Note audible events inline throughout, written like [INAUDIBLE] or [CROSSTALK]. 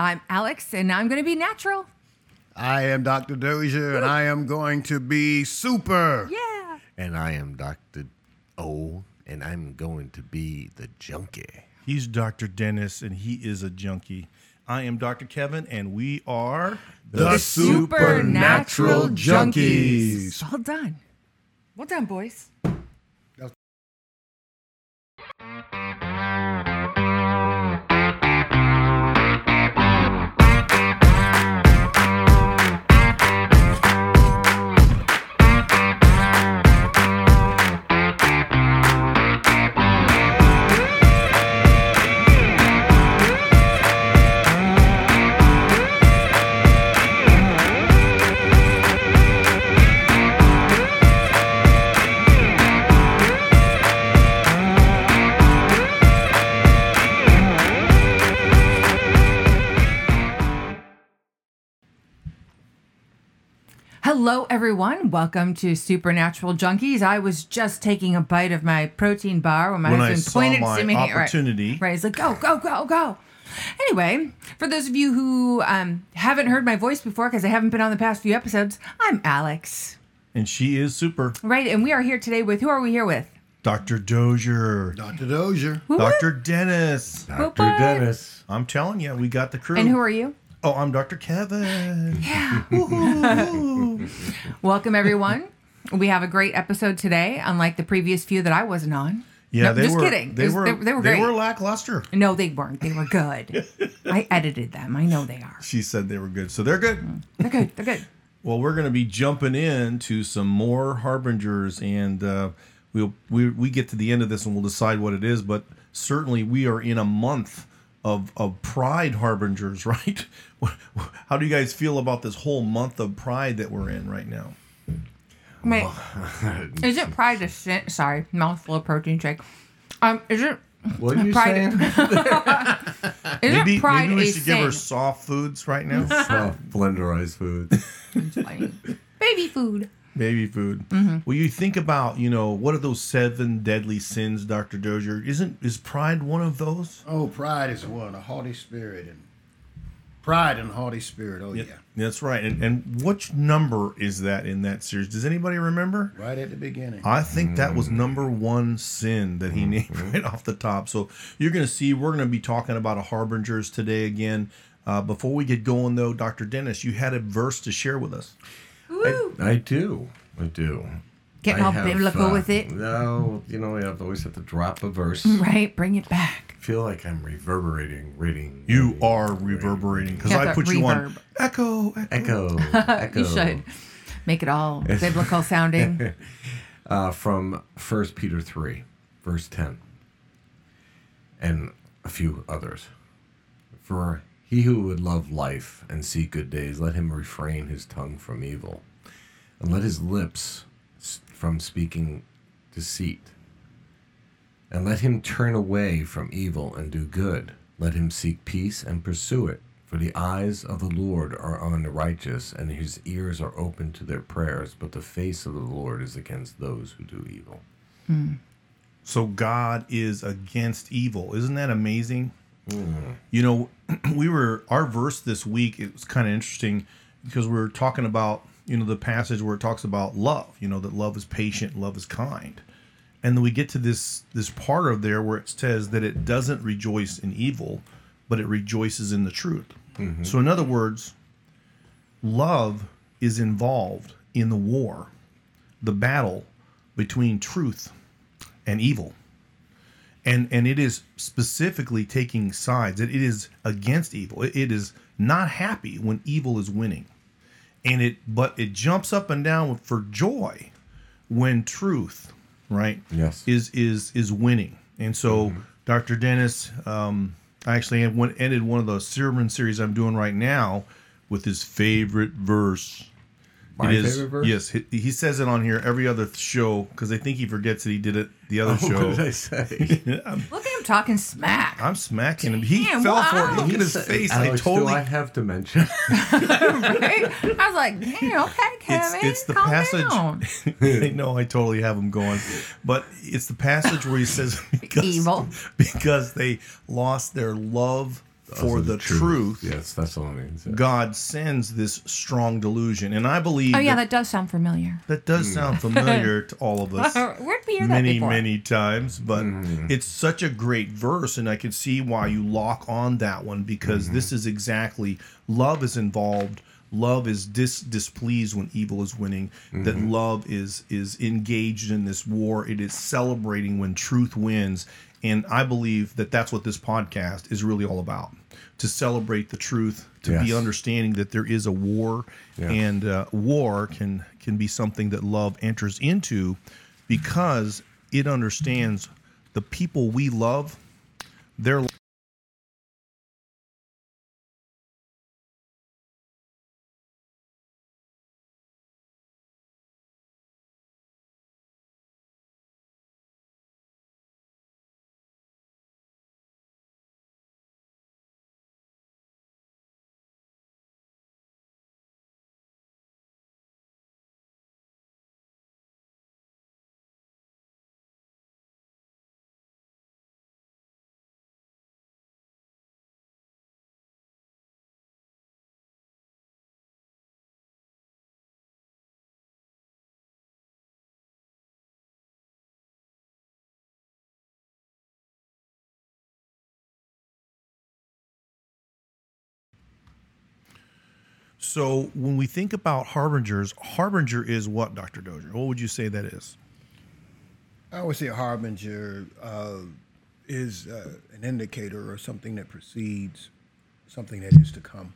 I'm Alex, and I'm going to be natural. I am Dr. Dozier, and I am going to be super. Yeah. And I am Dr. O, and I'm going to be the junkie. He's Dr. Dennis, and he is a junkie. I am Dr. Kevan, and we are The Supernatural Junkies. Well done. Well done, boys. Hello, everyone. Welcome to Supernatural Junkies. I was just taking a bite of my protein bar when my When I husband saw pointed my to me. right- opportunity. Right, He's like, go, go, go, go. Anyway, for those of you who um, haven't heard my voice before because I haven't been on the past few episodes, I'm Alex. and she is super. Right, and we are here today with who are we here with? Dr. Dozier, Dr. Dozier. Whoop, Dr. Dennis. Dr. whoop. Dennis. I'm telling you, we got the crew. And who are you? Oh, I'm Dr. Kevan. Yeah. [LAUGHS] Welcome, everyone. We have a great episode today, unlike the previous few that I wasn't on. Yeah, No, they just were. kidding. They was- were. they- they were great. lackluster. No, they weren't. They were good. [LAUGHS] I edited them. I know they are. She said they were good, so they're good. They're good. They're good. Well, we're going to be jumping into some more harbingers, and uh, we'll we we get to the end of this and we'll decide what it is. But certainly, we are in a month of of Pride harbingers, [LAUGHS] right? [LAUGHS] How do you guys feel about this whole month of Pride that we're in right now? Wait, [LAUGHS] is it pride a sin? Sorry, mouthful of protein shake. Um, is it? What are you Pride- saying? [LAUGHS] Is Maybe, it pride maybe we a should give her soft foods right now. oh, blenderized food. Baby food. Baby food. Mm-hmm. Well, you think about, you know, what are those seven deadly sins, Doctor Dozier? Isn't is pride one of those? Oh, pride is one, a haughty spirit. and Pride and haughty spirit. Oh, yeah. That's right. And and which number is that in that series? Does anybody remember? Right at the beginning. I think that was number one sin that he named [LAUGHS] right off the top. So you're going to see, we're going to be talking about a harbingers today again. Uh, before we get going, though, Dr. Dennis, you had a verse to share with us. Woo. I do. I do. Getting I all have, biblical uh, with it. No, you know, I've always had to drop a verse. [LAUGHS] Right, bring it back. feel like I'm reverberating, reading. You are reverberating because I that put you on echo, echo. Echo. [LAUGHS] [LAUGHS] Echo. You should make it all biblical sounding. uh, from First Peter three, verse ten, and a few others. For he who would love life and see good days, let him refrain his tongue from evil, and let his lips s- from speaking deceit. And let him turn away from evil and do good. Let him seek peace and pursue it. For the eyes of the Lord are on the righteous, and his ears are open to their prayers, but the face of the Lord is against those who do evil. Hmm. So God is against evil. Isn't that amazing? Hmm. You know, [CLEARS THROAT] we were our verse this week. It was kind of interesting because we were talking about you know the passage where it talks about love. You know that love is patient, love is kind, and then we get to this this part of there where it says that it doesn't rejoice in evil, but it rejoices in the truth. Mm-hmm. So in other words, love is involved in the war, the battle between truth and evil. And and it is specifically taking sides. It, it is against evil. It, it is not happy when evil is winning and it but it jumps up and down for joy when truth right Yes. is is is winning and so dr dennis um i actually ended one of the sermon series i'm doing right now with his favorite verse My It is- favorite verse? Yes, he, he says it on here every other show because I think he forgets that he did it the other [LAUGHS] show. What did I say? Look at him talking smack. I'm smacking him. He Damn, fell for it. wow. Look at his face. I Alex, totally. do I have dementia? [LAUGHS] right? I was like, damn, okay, it's Kevan. it's the calm passage. down. [LAUGHS] I know I totally have him going, but it's the passage where he says [LAUGHS] because Evil. because they lost their love for Also the truth, Yes, that's what I mean. God sends this strong delusion. And I believe Oh yeah, that, that does sound familiar. that does sound familiar [LAUGHS] to all of us. Where'd we hear that many before? many times but it's such a great verse and i can see why you lock on that one because this is exactly love is involved love is dis- displeased when evil is winning that love is is engaged in this war it is celebrating when truth wins and i believe that that's what this podcast is really all about to celebrate the truth to be understanding that there is a war Yeah. and uh, war can can be something that love enters into because it understands the people we love their so when we think about harbingers harbinger is what dr dozier what would you say that is I would say a harbinger uh, is uh, an indicator or something that precedes something that is to come.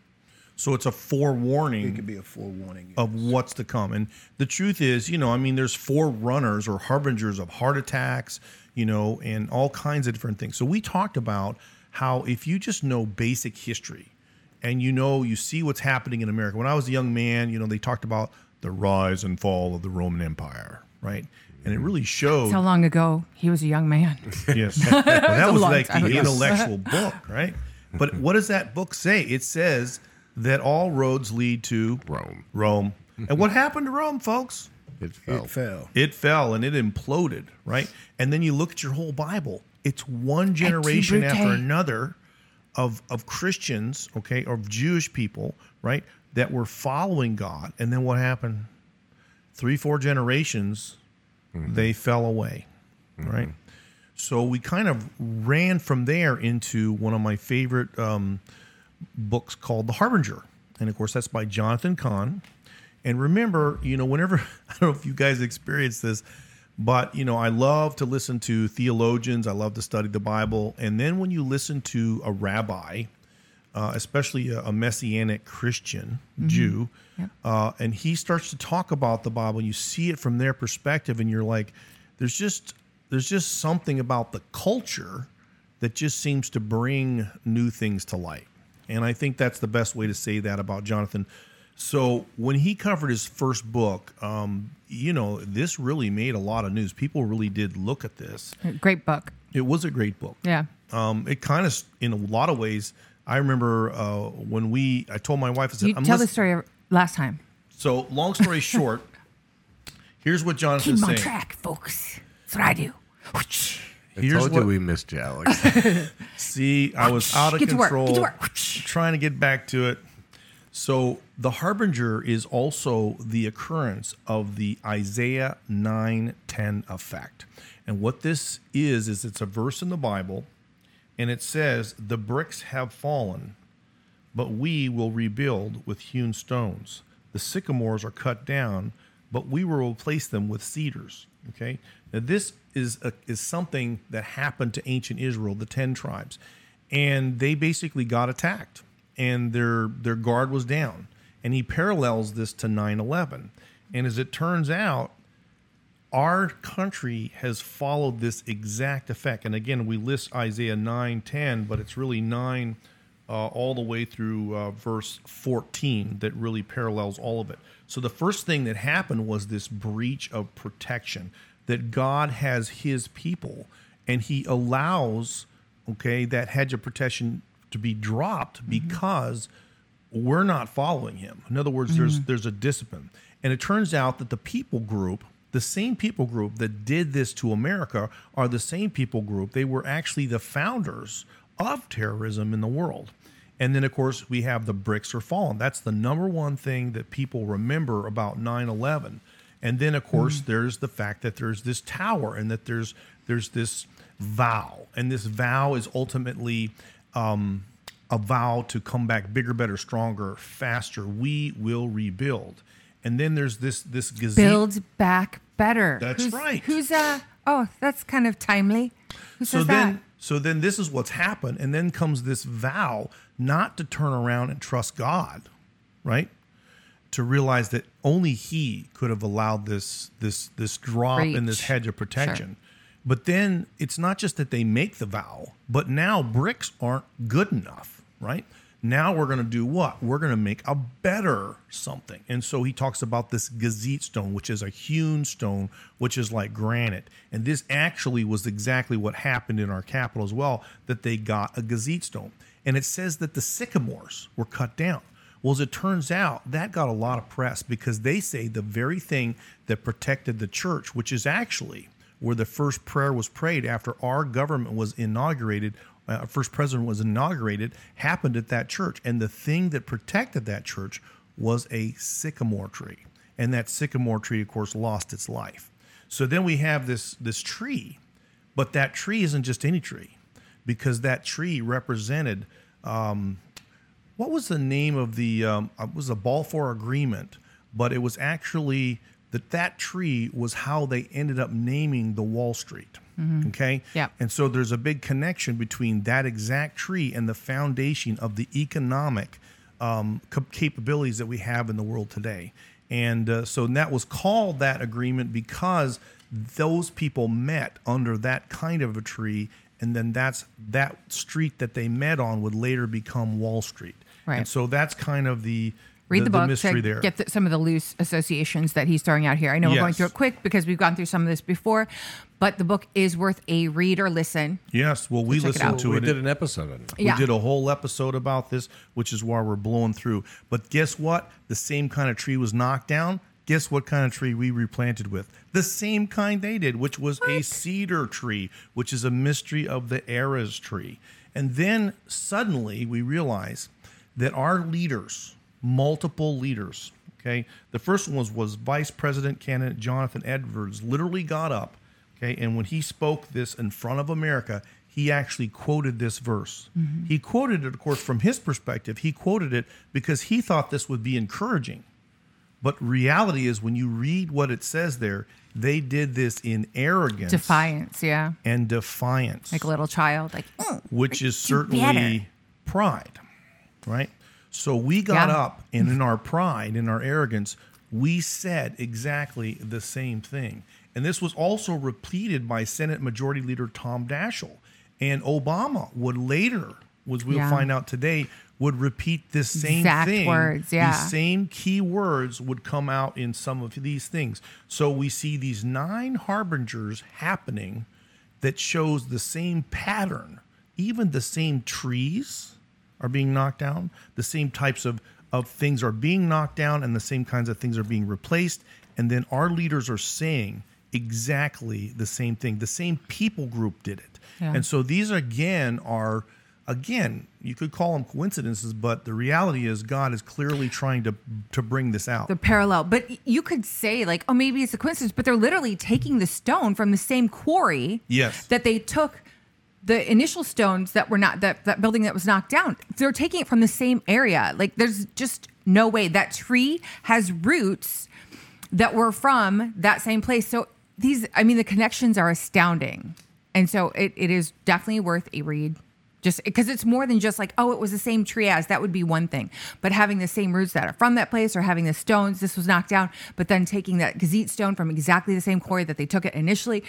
so it's a forewarning. It could be a forewarning. of what's to come. And the truth is, you know, I mean, there's forerunners or harbingers of heart attacks, you know, and all kinds of different things. So we talked about how if you just know basic history and you know, you see what's happening in America. When I was a young man, you know, they talked about the rise and fall of the Roman Empire, right? And it really showed. How long ago, he was a young man. [LAUGHS] Yes. [LAUGHS] Well, that was like time the ago. intellectual [LAUGHS] book, right? But what does that book say? It says that all roads lead to Rome. Rome. And what happened to Rome, folks? It fell. it fell. It fell and it imploded, right? And then you look at your whole Bible. It's one generation after another of of Christians, okay, or of Jewish people, right, that were following God. And then what happened? Three, four generations, they fell away, right? So we kind of ran from there into one of my favorite um, books called The Harbinger. And of course, that's by Jonathan Cahn. And remember, you know, whenever, [LAUGHS] I don't know if you guys experience this, but, you know, I love to listen to theologians, I love to study the Bible. And then when you listen to a rabbi, uh, especially a, a messianic Christian Jew, uh, and he starts to talk about the Bible, and you see it from their perspective, and you're like, there's just there's just something about the culture that just seems to bring new things to light, and I think that's the best way to say that about Jonathan. So when he covered his first book, um, you know, this really made a lot of news. People really did look at this. Great book. It was a great book. Yeah. Um, it kind of, in a lot of ways, I remember uh, when we, I told my wife, I said, You I'm tell the story last time. So, long story [LAUGHS] short, here's what Keep Jonathan's him on saying. track, folks. That's what I do. I Here's told what, you we missed you, Alex. [LAUGHS] see, I was out of Get to work, control. get to work. Trying to get back to it. So, the harbinger is also the occurrence of the Isaiah 9:10 effect. And what this is is it's a verse in the Bible and it says, "The bricks have fallen, but we will rebuild with hewn stones. The sycamores are cut down, but we will replace them with cedars." Okay? Now this is a, is something that happened to ancient Israel, the 10 tribes. And they basically got attacked and their their guard was down. And he parallels this to 9/11. And as it turns out, our country has followed this exact effect. And again, we list Isaiah 9, 10, but it's really 9 uh, all the way through uh, verse 14 that really parallels all of it. So the first thing that happened was this breach of protection that God has his people and he allows, okay, that hedge of protection to be dropped mm-hmm. because we're not following him. In other words, there's mm-hmm. there's a discipline. And it turns out that the people group, the same people group that did this to America are the same people group. They were actually the founders of terrorism in the world. And then, of course, we have the bricks are fallen. That's the number one thing that people remember about 9 11. And then, of course, mm-hmm. there's the fact that there's this tower and that there's there's this vow, and this vow is ultimately um, a vow to come back bigger, better, stronger, faster. We will rebuild. And then there's this this gazebo. Build back better. That's Who's- right. Who's uh? Oh, that's kind of timely. Who so then that? so then this is what's happened and then comes this vow not to turn around and trust god right to realize that only he could have allowed this this this drop in this hedge of protection but then it's not just that they make the vow but now bricks aren't good enough right? Now we're going to do what? We're going to make a better something. And so he talks about this gazit stone which is a hewn stone which is like granite. And this actually was exactly what happened in our capital as well that they got a gazit stone. And it says that the sycamores were cut down. Well, as it turns out, that got a lot of press because they say the very thing that protected the church, which is actually where the first prayer was prayed after our government was inaugurated, uh, first president was inaugurated, happened at that church. And the thing that protected that church was a sycamore tree. And that sycamore tree, of course, lost its life. So then we have this, this tree, but that tree isn't just any tree because that tree represented um, what was the name of the um, it was a Balfour Agreement, but it was actually that that tree was how they ended up naming the Wall Street. Okay. Yeah. And so there's a big connection between that exact tree and the foundation of the economic um, cap- capabilities that we have in the world today. And uh, so that was called that agreement because those people met under that kind of a tree and then that's that street that they met on would later become Wall Street. Right. And so that's kind of the Read the, book mystery to there. get the, some of the loose associations that he's throwing out here. I know we're going through it quick because we've gone through some of this before, but the book is worth a read or listen. yes, well, we check it listened to we it. We did an episode on it. We did a whole episode about this, which is why we're blowing through. But guess what? The same kind of tree was knocked down. Guess what kind of tree we replanted with? The same kind they did, which was a cedar tree, which is a mystery of the Erez tree. And then suddenly we realize that our leaders, multiple leaders, okay, the first one was, was Vice President candidate Jonathan Edwards, literally got up, okay, and when he spoke this in front of America, he actually quoted this verse. He quoted it, of course, from his perspective. He quoted it because he thought this would be encouraging. But reality is, when you read what it says there, they did this in arrogance Defiance, yeah. and defiance, Like a little child, like, "Mm, which is certainly better." pride, right? So we got Yeah. up, and in our pride, in our arrogance, we said exactly the same thing. And this was also repeated by Senate Majority Leader Tom Daschle. And Obama would later, as we'll Yeah. find out today, would repeat this same Exact thing. words, yeah. These same key words would come out in some of these things. So we see these nine harbingers happening that shows the same pattern. Even the same trees are being knocked down, the same types of, of things are being knocked down, and the same kinds of things are being replaced. And then our leaders are saying exactly the same thing. The same people group did it. Yeah. And so these again are again, you could call them coincidences, but the reality is God is clearly trying to to bring this out. the parallel. But you could say, like, oh, maybe it's a coincidence, but they're literally taking the stone from the same quarry Yes. that they took the initial stones that were not that that building that was knocked down. They're taking it from the same area. Like, there's just no way that tree has roots that were from that same place. So these, I mean, the connections are astounding, and so it, it is definitely worth a read. Just because it's more than just like, oh, it was the same tree as that would be one thing, but having the same roots that are from that place or having the stones, this was knocked down, but then taking that gazit stone from exactly the same quarry that they took it initially,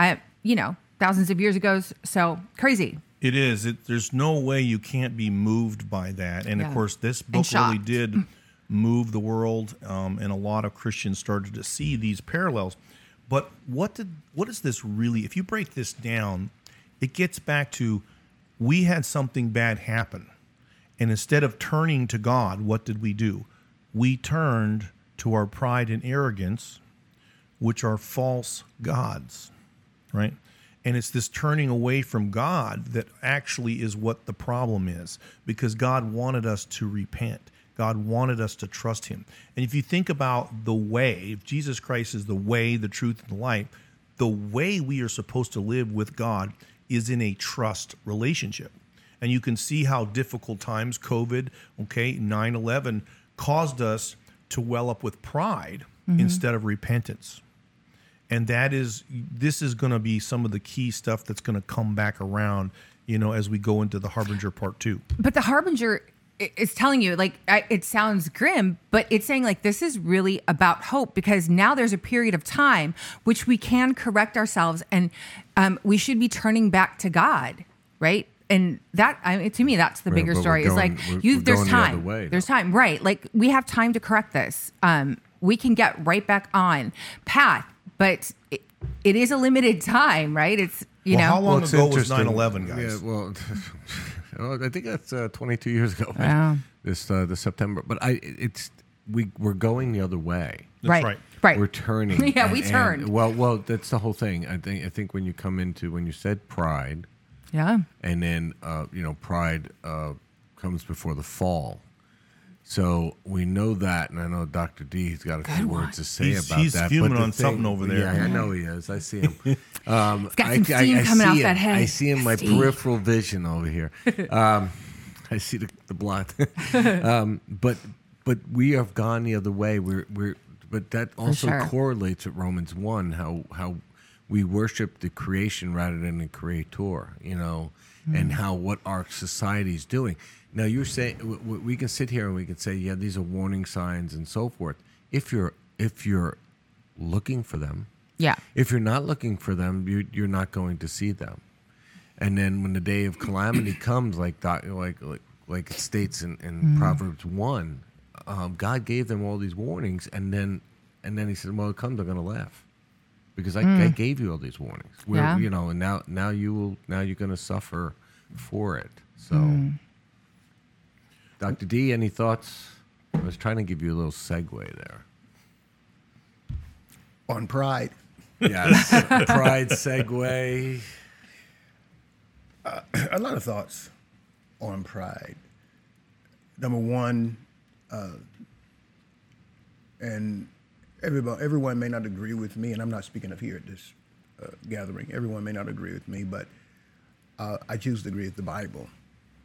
I, you know, thousands of years ago. So crazy. It is. It, there's no way you can't be moved by that. And Yeah. of course, this book really did [CLEARS THROAT] move the world, um, and a lot of Christians started to see these parallels. But what did what is this really? If you break this down, it gets back to we had something bad happen, and instead of turning to God, what did we do? We turned to our pride and arrogance, which are false gods right? And it's this turning away from God that actually is what the problem is because God wanted us to repent. God wanted us to trust Him. And if you think about the way, if Jesus Christ is the way, the truth, and the light, the way we are supposed to live with God is in a trust relationship. And you can see how difficult times, COVID, okay, 9 11, caused us to well up with pride mm-hmm. instead of repentance and that is this is going to be some of the key stuff that's going to come back around you know as we go into the harbinger part two But the harbinger is telling you, like, I, it sounds grim, but it's saying, like, this is really about hope because now there's a period of time which we can correct ourselves and um, we should be turning back to God, right? And that, I mean, to me, that's the Right, bigger but we're story. Is like, we're- you, we're there's going the time. way, there's time, right? Like, we have time to correct this. Um, we can get right back on path, but it, it is a limited time, right? It's, you Well, know, how long it's ago was interesting. 9/11, guys? Yeah, well, [LAUGHS] I think that's uh, 22 years ago. Wow. [LAUGHS] This uh, this September, but I it's we we're going the other way. That's right, right. right. We're turning. [LAUGHS] Yeah, we turned. well, well, that's the whole thing. I think I think when you come into when you said pride, yeah. and then uh, you know pride uh, comes before the fall. So we know that, and I know Dr. D He's got a few one. words to say He's- about he's that. fuming but the on something over there. Yeah, I know he is. I see him. [LAUGHS] Um, got I, some steam I, I coming see off him. that head. I see in my Steam. peripheral vision over here. [LAUGHS] Um, I see the, the blood. [LAUGHS] um, but but we have gone the other way. We're we're but that also sure. correlates with Romans one how how we worship the creation rather than the creator. You know, and how what our society is doing. Now you're saying we can sit here and we can say yeah these are warning signs and so forth. If you're if you're looking for them, Yeah. if you're not looking for them, you, you're not going to see them. And then when the day of calamity [CLEARS THROAT] comes, like doc- like like like it states in, in mm-hmm. Proverbs one, um, God gave them all these warnings, and then and then He said, "Well, it comes, they're going to laugh." Because I, I mm. gave you all these warnings, We're- Yeah. you know, and now now you will now you're going to suffer for it. So, mm. Dr. D, any thoughts? I was trying to give you a little segue there. On pride, Yes, [LAUGHS] pride segue. [CLEARS THROAT] a lot of thoughts on pride. Number one, uh, and everybody, everyone may not agree with me, and I'm not speaking of here at this uh, gathering. Everyone may not agree with me, but uh, I choose to agree with the Bible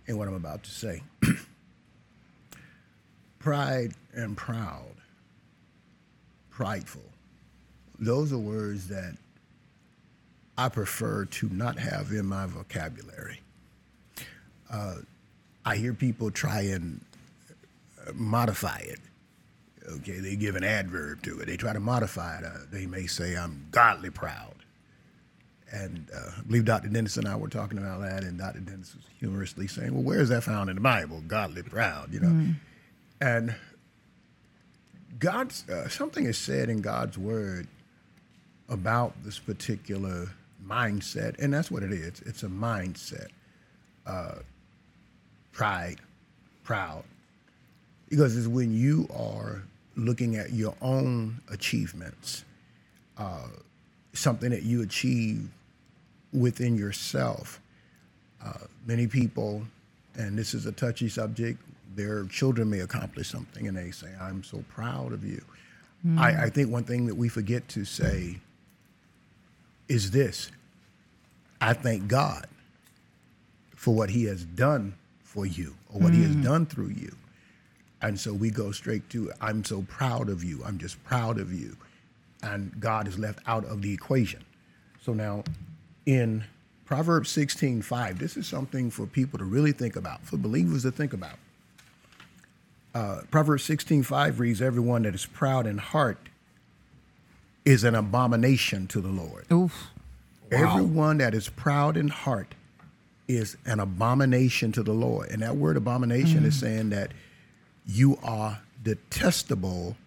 in what I'm about to say. [CLEARS THROAT] Pride and proud, prideful. Those are words that I prefer to not have in my vocabulary. Uh, I hear people try and uh, modify it. Okay, they give an adverb to it. They try to modify it. Uh, they may say, I'm godly proud. And uh, I believe Dr. Dennis and I were talking about that, and Dr. Dennis was humorously saying, Well, where is that found in the Bible? Godly proud, you know? And God's, uh, something is said in God's word about this particular mindset, and that's what it is. It's a mindset. Uh, pride, proud, because it's when you are looking at your own achievements, uh, something that you achieve within yourself. Uh, many people, and this is a touchy subject, their children may accomplish something, and they say, "I'm so proud of you." Hmm. I, I think one thing that we forget to say is this I thank God for what He has done for you or what He has hmm. done through you. And so we go straight to, I'm so proud of you. I'm just proud of you. And God is left out of the equation. So now in Proverbs 16 5, this is something for people to really think about, for believers to think about. Uh, Proverbs 16 5 reads, Everyone that is proud in heart is an abomination to the Lord. Oof. Everyone that is proud in heart is an abomination to the Lord. And that word abomination is saying that you are detestable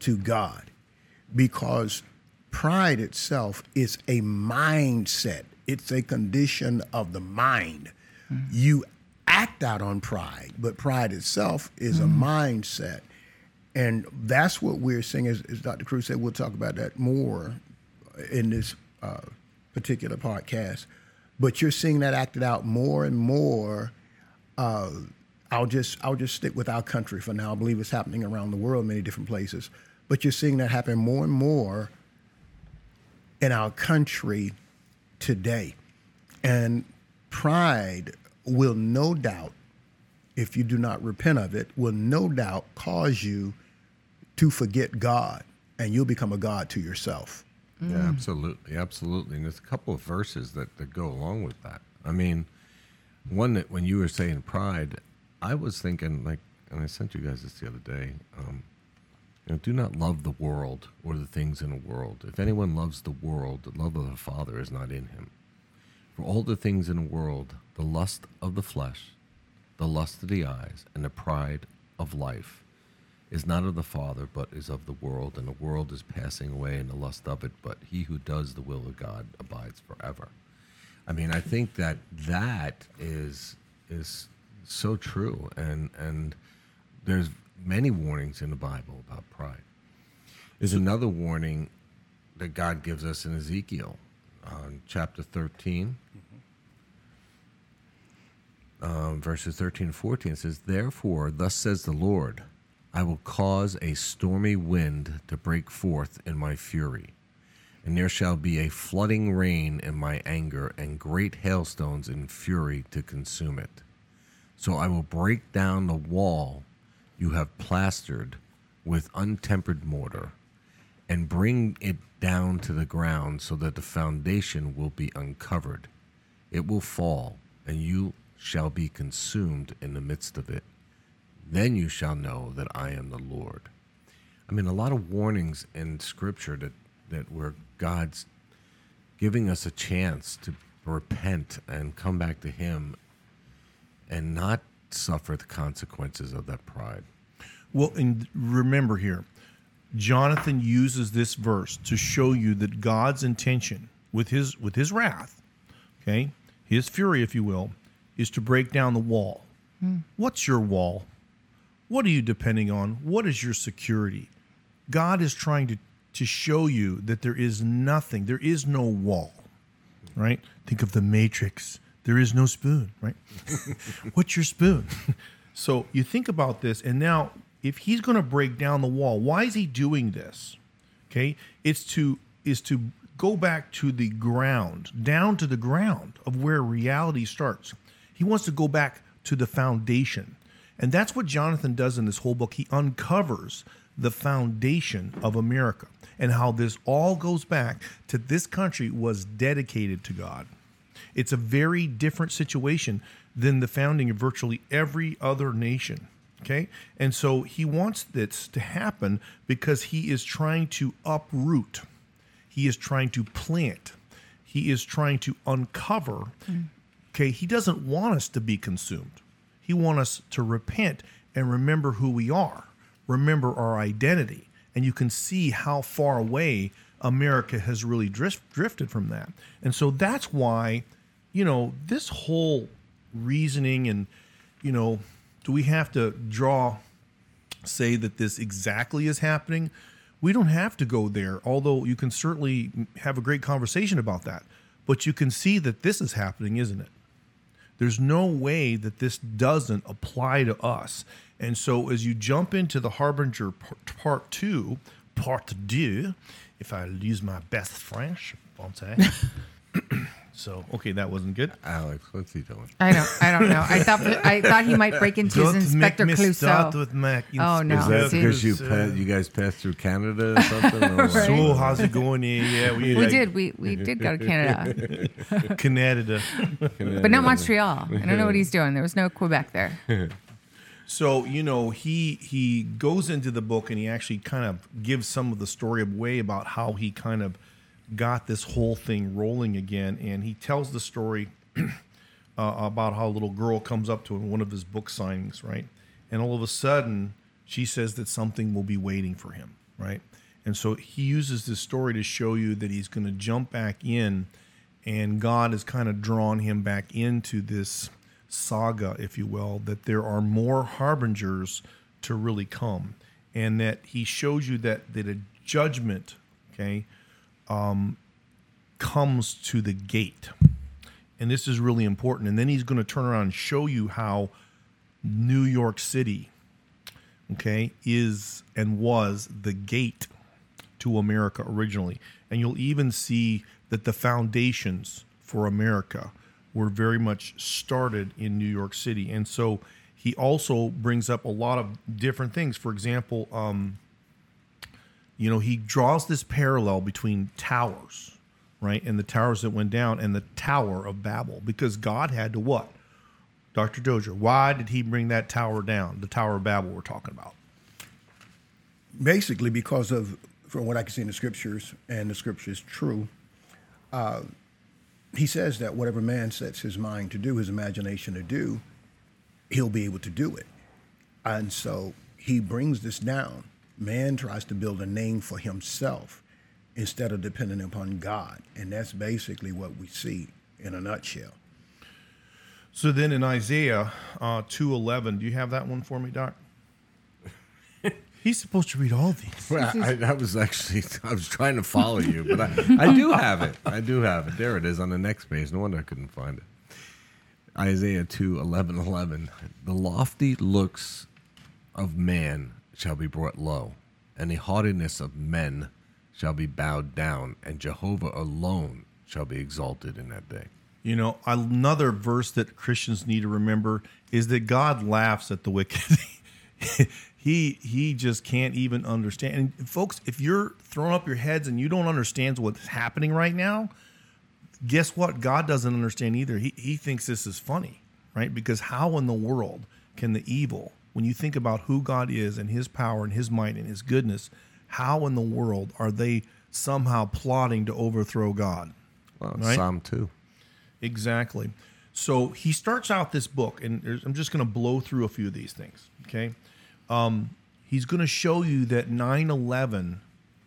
to God because pride itself is a mindset, it's a condition of the mind. You act out on pride, but pride itself is a mindset. And that's what we're seeing, as, as Dr. Kruse said, we'll talk about that more in this uh, particular podcast. But you're seeing that acted out more and more. Uh, I'll just I'll just stick with our country for now. I believe it's happening around the world, many different places. But you're seeing that happen more and more in our country today. And pride will no doubt, if you do not repent of it, will no doubt cause you to forget God and you'll become a God to yourself. Yeah, absolutely, absolutely. And there's a couple of verses that, that go along with that. I mean, one that when you were saying pride, I was thinking like, and I sent you guys this the other day. Um, you know, do not love the world or the things in the world. If anyone loves the world, the love of the Father is not in him. For all the things in the world, the lust of the flesh, the lust of the eyes, and the pride of life is not of the Father, but is of the world, and the world is passing away and the lust of it, but he who does the will of God abides forever. I mean, I think that that is is so true, and and there's many warnings in the Bible about pride. There's another warning that God gives us in Ezekiel, uh, chapter 13, um, verses 13 and 14. It says, Therefore, thus says the Lord, I will cause a stormy wind to break forth in my fury, and there shall be a flooding rain in my anger, and great hailstones in fury to consume it. So I will break down the wall you have plastered with untempered mortar, and bring it down to the ground so that the foundation will be uncovered. It will fall, and you shall be consumed in the midst of it. Then you shall know that I am the Lord. I mean, a lot of warnings in Scripture that, that where God's giving us a chance to repent and come back to Him and not suffer the consequences of that pride. Well, and remember here, Jonathan uses this verse to show you that God's intention with his with his wrath, okay, his fury, if you will, is to break down the wall. What's your wall? What are you depending on? What is your security? God is trying to, to show you that there is nothing, there is no wall, right? Think of the matrix. There is no spoon, right? [LAUGHS] What's your spoon? [LAUGHS] so you think about this, and now if he's going to break down the wall, why is he doing this? Okay, it's to is to go back to the ground, down to the ground of where reality starts. He wants to go back to the foundation. And that's what Jonathan does in this whole book. He uncovers the foundation of America and how this all goes back to this country was dedicated to God. It's a very different situation than the founding of virtually every other nation. Okay. And so he wants this to happen because he is trying to uproot, he is trying to plant, he is trying to uncover. Mm. Okay. He doesn't want us to be consumed, he wants us to repent and remember who we are, remember our identity. And you can see how far away America has really drift, drifted from that. And so that's why, you know, this whole reasoning and, you know, do we have to draw, say that this exactly is happening? We don't have to go there, although you can certainly have a great conversation about that. But you can see that this is happening, isn't it? There's no way that this doesn't apply to us. And so as you jump into the Harbinger part two, part deux, if I use my best French. [LAUGHS] so, okay, that wasn't good. Alex, what's he doing? I don't. I don't know. I thought. I thought he might break into his Inspector Clouseau. with Mac. Oh, no. Is that see. because you pa- you guys passed through Canada or something? Or [LAUGHS] what? So, how's it going here? Yeah, we, we did. We we did go to Canada, [LAUGHS] Canada. but not Montreal. I don't know what he's doing. There was no Quebec there. [LAUGHS] So you know he he goes into the book and he actually kind of gives some of the story away about how he kind of got this whole thing rolling again, and he tells the story [CLEARS THROAT] uh, about how a little girl comes up to him in one of his book signings, right? And all of a sudden she says that something will be waiting for him, right? And so he uses this story to show you that he's going to jump back in, and God has kind of drawn him back into this saga, if you will, that there are more harbingers to really come, and that he shows you that that a judgment, okay, um, comes to the gate. And this is really important. And then he's going to turn around and show you how New York City, okay, is and was the gate to America originally. And you'll even see that the foundations for America were very much started in New York City. And so he also brings up a lot of different things. For example, um, you know, he draws this parallel between towers, right? And the towers that went down and the Tower of Babel because God had to what? Dr. Dozier, why did he bring that tower down? The Tower of Babel we're talking about. Basically, because of, from what I can see in the scriptures, and the scripture is true, uh, he says that whatever man sets his mind to do, his imagination to do, he'll be able to do it. And so he brings this down. Man tries to build a name for himself instead of depending upon God. And that's basically what we see in a nutshell. So then in Isaiah uh, 2.11, do you have that one for me, Doc? [LAUGHS] He's supposed to read all these. Well, I, I was actually [LAUGHS] I was trying to follow you, but I, I do have it. I do have it. There it is on the next page. No wonder I couldn't find it. Isaiah 2, 11, 11. The lofty looks of man shall be brought low, and the haughtiness of men shall be bowed down, and Jehovah alone shall be exalted in that day. You know, another verse that Christians need to remember is that God laughs at the wicked. [LAUGHS] he he just can't even understand. And folks, if you're throwing up your heads and you don't understand what's happening right now, guess what? God doesn't understand either. He he thinks this is funny, right? Because how in the world can the evil, when you think about who God is and his power and his might and his goodness, how in the world are they somehow plotting to overthrow God? Well, right? Psalm 2. Exactly. So he starts out this book, and I'm just going to blow through a few of these things. Okay. Um, he's going to show you that 9 11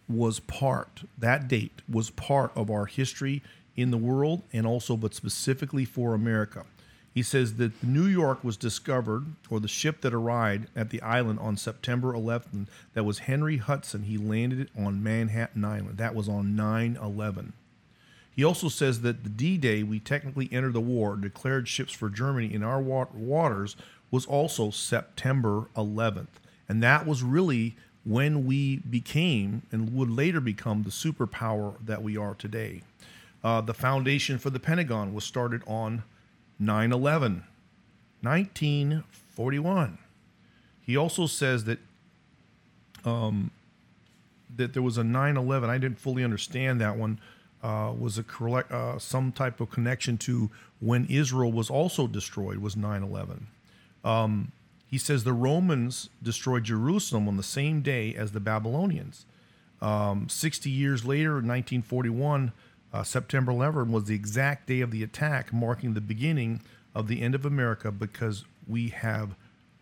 was part, that date was part of our history in the world and also, but specifically for America. He says that New York was discovered, or the ship that arrived at the island on September 11th, that was Henry Hudson. He landed on Manhattan Island. That was on 9 11. He also says that the D Day we technically entered the war, declared ships for Germany in our waters, was also September 11th. And that was really when we became and would later become the superpower that we are today. Uh, the foundation for the Pentagon was started on 9 11, 1941. He also says that um, that there was a 9 11. I didn't fully understand that one uh, was a collect, uh, some type of connection to when Israel was also destroyed was 9/11. Um, he says the Romans destroyed Jerusalem on the same day as the Babylonians. Um, 60 years later, in 1941, uh, September 11 was the exact day of the attack, marking the beginning of the end of America because we have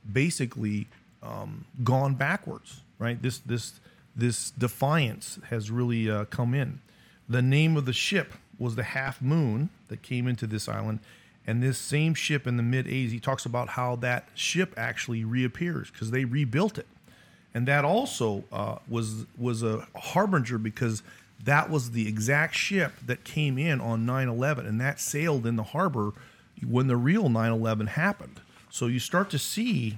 basically um, gone backwards. Right? This this this defiance has really uh, come in. The name of the ship was the Half Moon that came into this island. And this same ship in the mid 80s, he talks about how that ship actually reappears because they rebuilt it. And that also uh, was was a harbinger because that was the exact ship that came in on 9/11, and that sailed in the harbor when the real 9/11 happened. So you start to see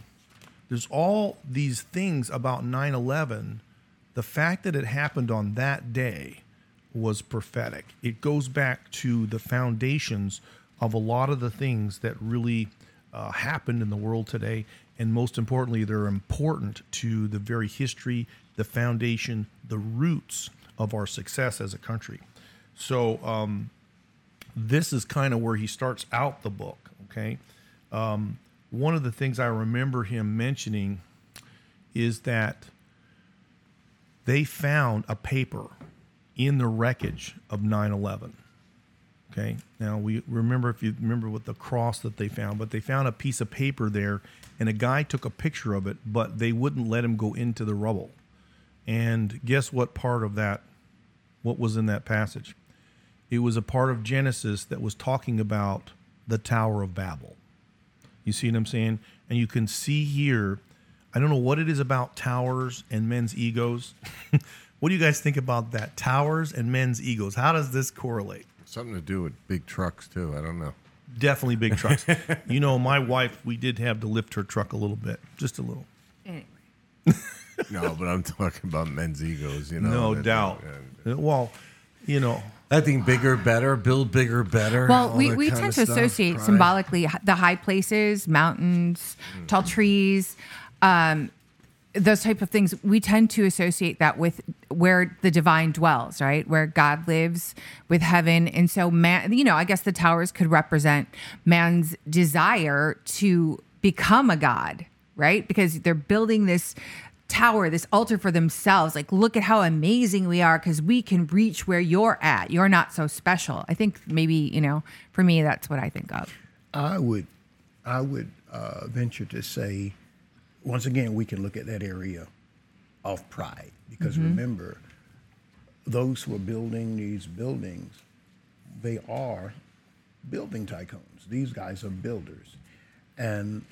there's all these things about 9/11. The fact that it happened on that day was prophetic. It goes back to the foundations of a lot of the things that really uh, happened in the world today. And most importantly, they're important to the very history, the foundation, the roots of our success as a country. So, um, this is kind of where he starts out the book. Okay. Um, one of the things I remember him mentioning is that they found a paper in the wreckage of 9 11. Okay. Now we remember if you remember what the cross that they found, but they found a piece of paper there, and a guy took a picture of it, but they wouldn't let him go into the rubble. And guess what part of that? What was in that passage? It was a part of Genesis that was talking about the Tower of Babel. You see what I'm saying? And you can see here. I don't know what it is about towers and men's egos. [LAUGHS] What do you guys think about that? Towers and men's egos. How does this correlate? Something to do with big trucks too. I don't know. Definitely big trucks. [LAUGHS] you know, my wife, we did have to lift her truck a little bit, just a little. Anyway. [LAUGHS] No, but I'm talking about men's egos. You know, No that- doubt. uh, Well, you know, I think bigger, better. Build bigger, better. Well, we, we tend to stuff, associate pride. symbolically the high places, mountains, tall trees, um, those type of things. We tend to associate that with where the divine dwells, right? Where God lives with heaven. And so, man, you know, I guess the towers could represent man's desire to become a God, right? Because they're building this tower, this altar for themselves. Like, look at how amazing we are because we can reach where you're at. You're not so special. I think maybe, you know, for me, that's what I think of. I would, I would uh, venture to say, once again, we can look at that area of pride because remember, those who are building these buildings, they are building tycoons. These guys are builders, and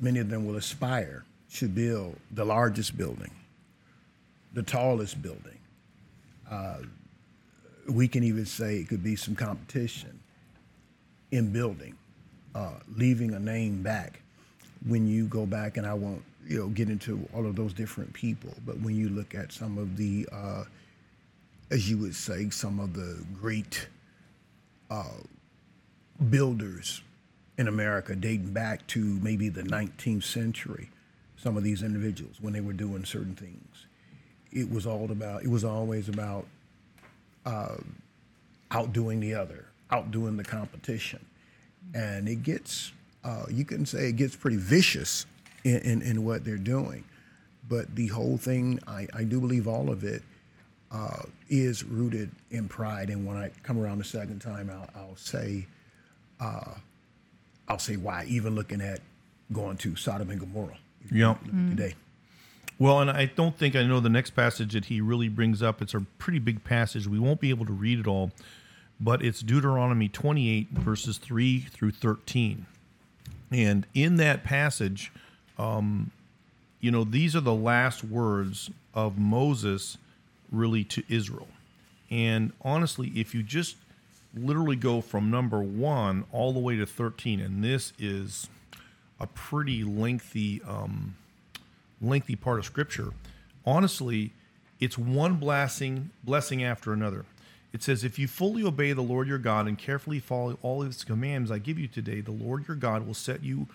many of them will aspire to build the largest building, the tallest building. Uh, we can even say it could be some competition in building, uh, leaving a name back. When you go back, and I won't, you know, get into all of those different people, but when you look at some of the, uh, as you would say, some of the great uh, builders in America, dating back to maybe the 19th century, some of these individuals when they were doing certain things, it was all about. It was always about outdoing the other, outdoing the competition. And it gets, uh, you can say it gets pretty vicious in, in, in what they're doing. But the whole thing, I, I do believe all of it uh, is rooted in pride. And when I come around the second time, I'll, I'll say, uh, I'll say why. Even looking at going to Sodom and Gomorrah Yep. today. Well, and I don't think I know the next passage that he really brings up. It's a pretty big passage. We won't be able to read it all, but it's Deuteronomy 28, verses 3 through 13. And in that passage, um, you know, these are the last words of Moses really to Israel. And honestly, if you just literally go from number one all the way to 13, and this is a pretty lengthy. Um, lengthy part of scripture. Honestly it's one blessing blessing after another. It says if you fully obey the lord your god and carefully follow all his commands i give you today the lord your god will set you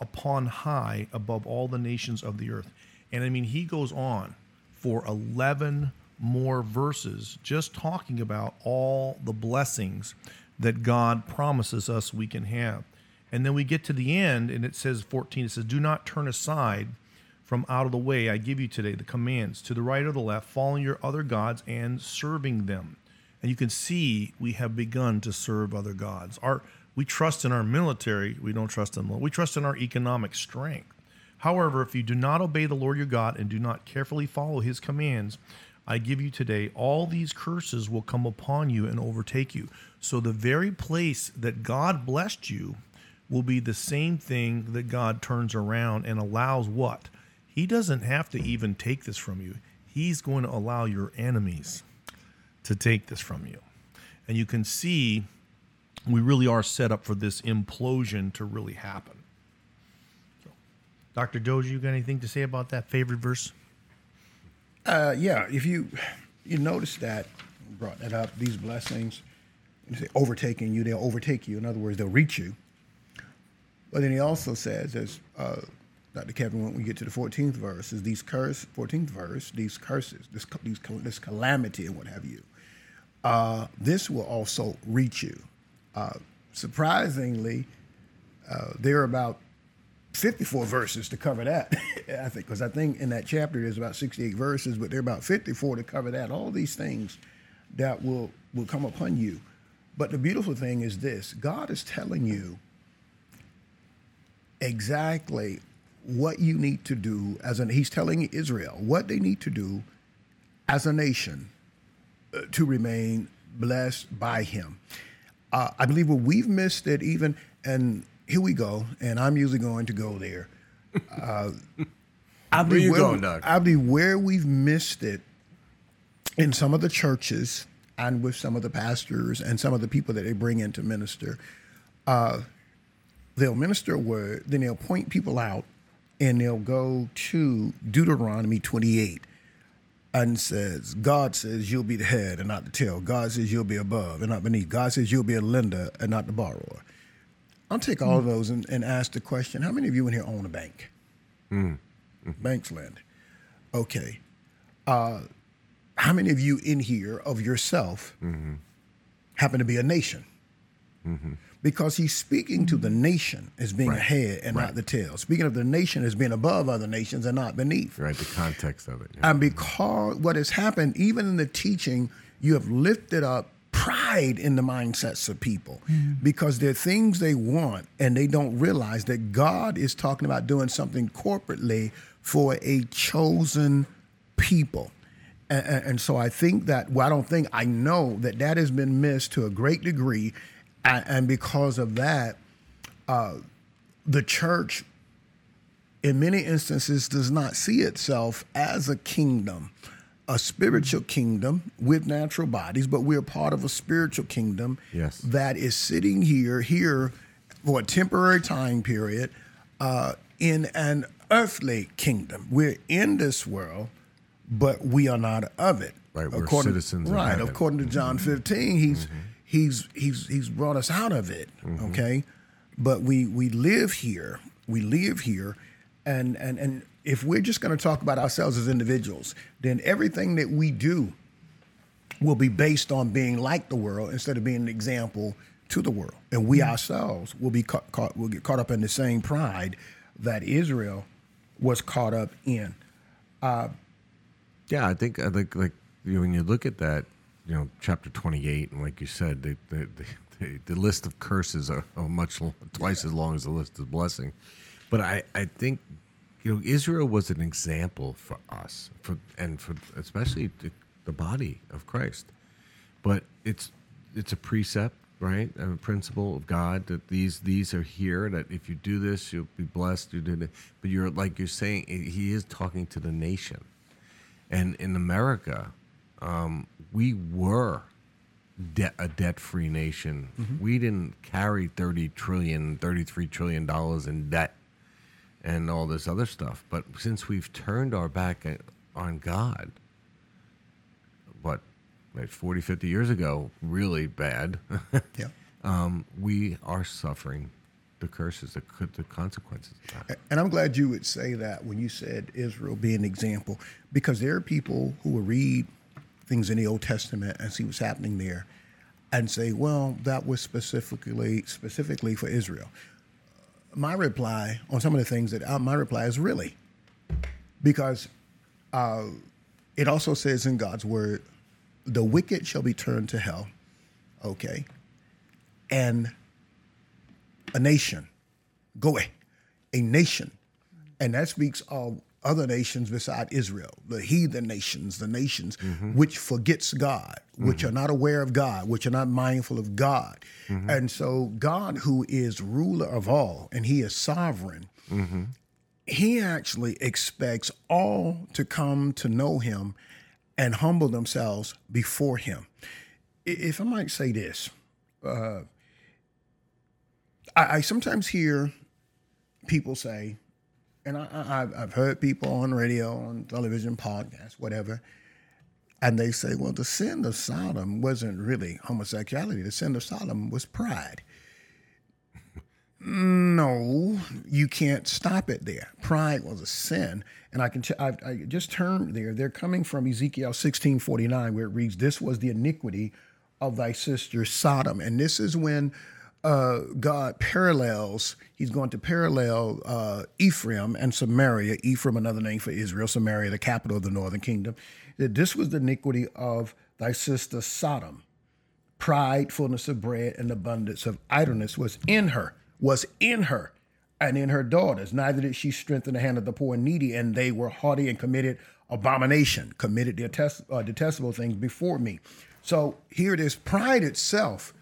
upon high above all the nations of the earth. And i mean he goes on for 11 more verses just talking about all the blessings that god promises us we can have and then we get to the end and it says 14 it says do not turn aside from out of the way I give you today the commands to the right or the left, following your other gods and serving them. And you can see we have begun to serve other gods. Our we trust in our military, we don't trust in the Lord. We trust in our economic strength. However, if you do not obey the Lord your God and do not carefully follow his commands, I give you today, all these curses will come upon you and overtake you. So the very place that God blessed you will be the same thing that God turns around and allows what? He doesn't have to even take this from you. He's going to allow your enemies to take this from you. And you can see we really are set up for this implosion to really happen. So, Dr. Dozier, you got anything to say about that favorite verse? Uh, yeah, if you you notice that brought that up, these blessings, you say overtaking you, they'll overtake you. In other words, they'll reach you. But then he also says, as uh, Dr. Kevan, when we get to the 14th verse, is these curse, 14th verse, these curses, this these, this calamity and what have you. Uh, this will also reach you. Uh, surprisingly, uh, there are about 54 verses to cover that, [LAUGHS] I think, because I think in that chapter there's about 68 verses, but there are about 54 to cover that. All these things that will, will come upon you. But the beautiful thing is this God is telling you exactly what you need to do as an, he's telling Israel what they need to do as a nation uh, to remain blessed by him. Uh, I believe what we've missed it even, and here we go, and I'm usually going to go there. Uh, [LAUGHS] I Where believe you where going, Doc? I believe where we've missed it in some of the churches and with some of the pastors and some of the people that they bring in to minister, uh, they'll minister a word, then they'll point people out, and they'll go to Deuteronomy 28 and says, God says you'll be the head and not the tail. God says you'll be above and not beneath. God says you'll be a lender and not the borrower. I'll take all of hmm. those and, and ask the question how many of you in here own a bank? Hmm. Banks lend. Okay. Uh, how many of you in here of yourself mm-hmm. happen to be a nation? Mm-hmm. Because he's speaking to the mm. nation as being a head and not the tail. Speaking of the nation as being above other nations and not beneath. Right, the context of it. yeah. And because what has happened, even in the teaching, you have lifted up pride in the mindsets of people mm. because there are things they want and they don't realize that God is talking about doing something corporately for a chosen people. And, and, and so I think that, well, I don't think, I know that that has been missed to a great degree. And, and because of that, uh, the church in many instances does not see itself as a kingdom, a spiritual kingdom with natural bodies, but we're part of a spiritual kingdom Yes. that is sitting here, here for a temporary time period uh, in an earthly kingdom. We're in this world, but we are not of it. Right, we're citizens Right, according to John 15, he's he's he's he's brought us out of it. Mm-hmm. Okay, but we we live here. We live here, and and and if we're just going to talk about ourselves as individuals, then everything that we do will be based on being like the world instead of being an example to the world. And we mm-hmm. ourselves will be caught, caught will get caught up in the same pride that Israel was caught up in. Uh, yeah, I think I think like you know, when you look at that, you know, chapter twenty eight, and like you said, the the, the, the list of curses are, are much twice as long as the list of blessing. But I I think you know Israel was an example for us for and for especially the, the body of Christ. But it's it's a precept, right? A principle of God that these these are here. That if you do this, you'll be blessed. You did it, but you're like you're saying, he is talking to the nation. And in America, um, we were de- a debt-free nation. We didn't carry 30 trillion, 33 trillion dollars in debt and all this other stuff. But since we've turned our back on God, what, like 40, 50 years ago, really bad, [LAUGHS] Yeah. um, we are suffering the curses, the, the consequences of that. And I'm glad you would say that when you said Israel be an example, because there are people who will read things in the Old Testament and see what's happening there, and say, "Well, that was specifically specifically for Israel." My reply on some of the things that uh, my reply is really, because uh, it also says in God's word, "The wicked shall be turned to hell." Okay, and a nation go away, a nation. And that speaks of other nations beside Israel, the heathen nations, the nations mm-hmm. which forgets God, which mm-hmm. are not aware of God, which are not mindful of God. Mm-hmm. And so God, who is ruler of all and he is sovereign, he actually expects all to come to know him and humble themselves before him. If I might say this, uh, I, I sometimes hear people say, and I, I've heard people on radio, on television, podcasts, whatever, and they say, well, the sin of Sodom wasn't really homosexuality. The sin of Sodom was pride. No, you can't stop it there. Pride was a sin, and I can. T- I, I just turned there. They're coming from Ezekiel sixteen forty nine, where it reads, "This was the iniquity of thy sister Sodom," and this is when uh, God parallels. He's going to parallel uh, Ephraim and Samaria. Ephraim, another name for Israel. Samaria, the capital of the northern kingdom. That this was the iniquity of thy sister Sodom pride, fullness of bread, and abundance of idleness was in her, was in her, and in her daughters. Neither did she strengthen the hand of the poor and needy, and they were haughty and committed abomination, committed detest, uh, detestable things before me. So here it is pride itself,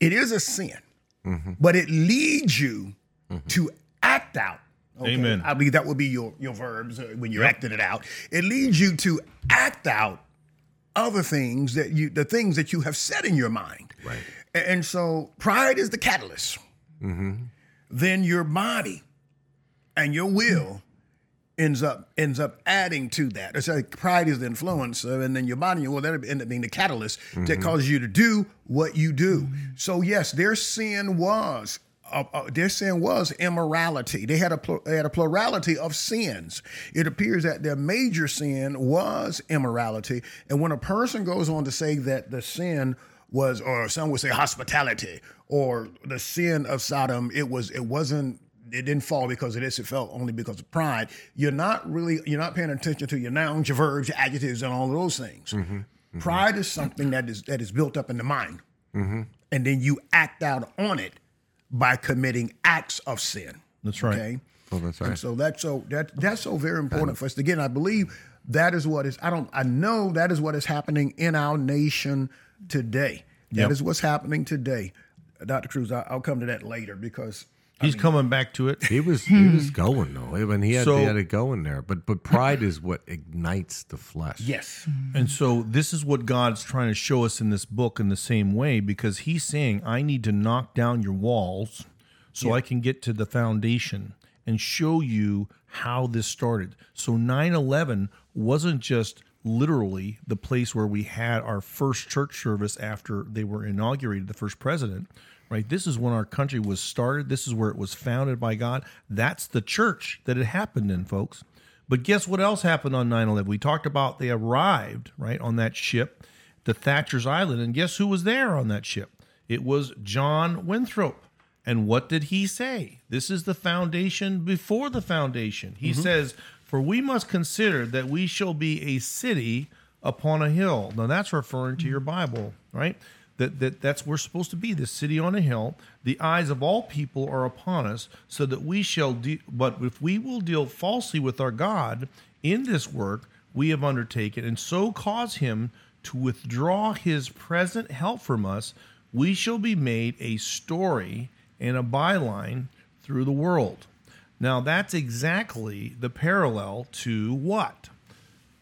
it is a sin, mm-hmm. but it leads you mm-hmm. to act out. Amen. I believe that would be your, your verbs uh, when you're acting it out. It leads you to act out other things that you, the things that you have set in your mind. Right. And so pride is the catalyst. Mm-hmm. Then your body and your will ends up ends up adding to that. It's like pride is the influencer, and then your body will that end up being the catalyst that causes you to do what you do. So yes, their sin was. Uh, uh, their sin was immorality. They had a pl- they had a plurality of sins. It appears that their major sin was immorality. And when a person goes on to say that the sin was, or some would say hospitality, or the sin of Sodom, it was it wasn't it didn't fall because of this. It fell only because of pride. You're not really you're not paying attention to your nouns, your verbs, your adjectives, and all of those things. Mm-hmm, mm-hmm. Pride is something that is that is built up in the mind, mm-hmm. and then you act out on it by committing acts of sin. That's right. Okay. Oh, that's right. And so that's so that that's so very important for us. Again, I believe that is what is. I don't. I know that is what is happening in our nation today. That is Yep. what's happening today. Dr. Kruse, I'll come to that later because He's coming back to it. He was he was hmm. going though. I mean, he had So- he had it going there. But but pride is what ignites the flesh. yes, hmm. And so this is what God's trying to show us in this book in the same way because he's saying I need to knock down your walls so I can get to the foundation and show you how this started. So 9/11 wasn't just literally the place where we had our first church service after they were inaugurated the first president right? This is when our country was started. This is where it was founded by god. That's the church that it happened in folks. But guess what else happened on 9/11 we talked about they arrived right on that ship the Thatcher's Island. And guess who was there on that ship? It was John Winthrop. And what did he say? This is the foundation before the foundation. He mm-hmm. says for we must consider that we shall be a city upon a hill. Now that's referring to mm-hmm. your Bible, right? That, that that's we're supposed to be the city on a hill. The eyes of all people are upon us, so that we shall. De- but if we will deal falsely with our God in this work we have undertaken, and so cause Him to withdraw His present help from us, we shall be made a story and a byline through the world. Now, that's exactly the parallel to what?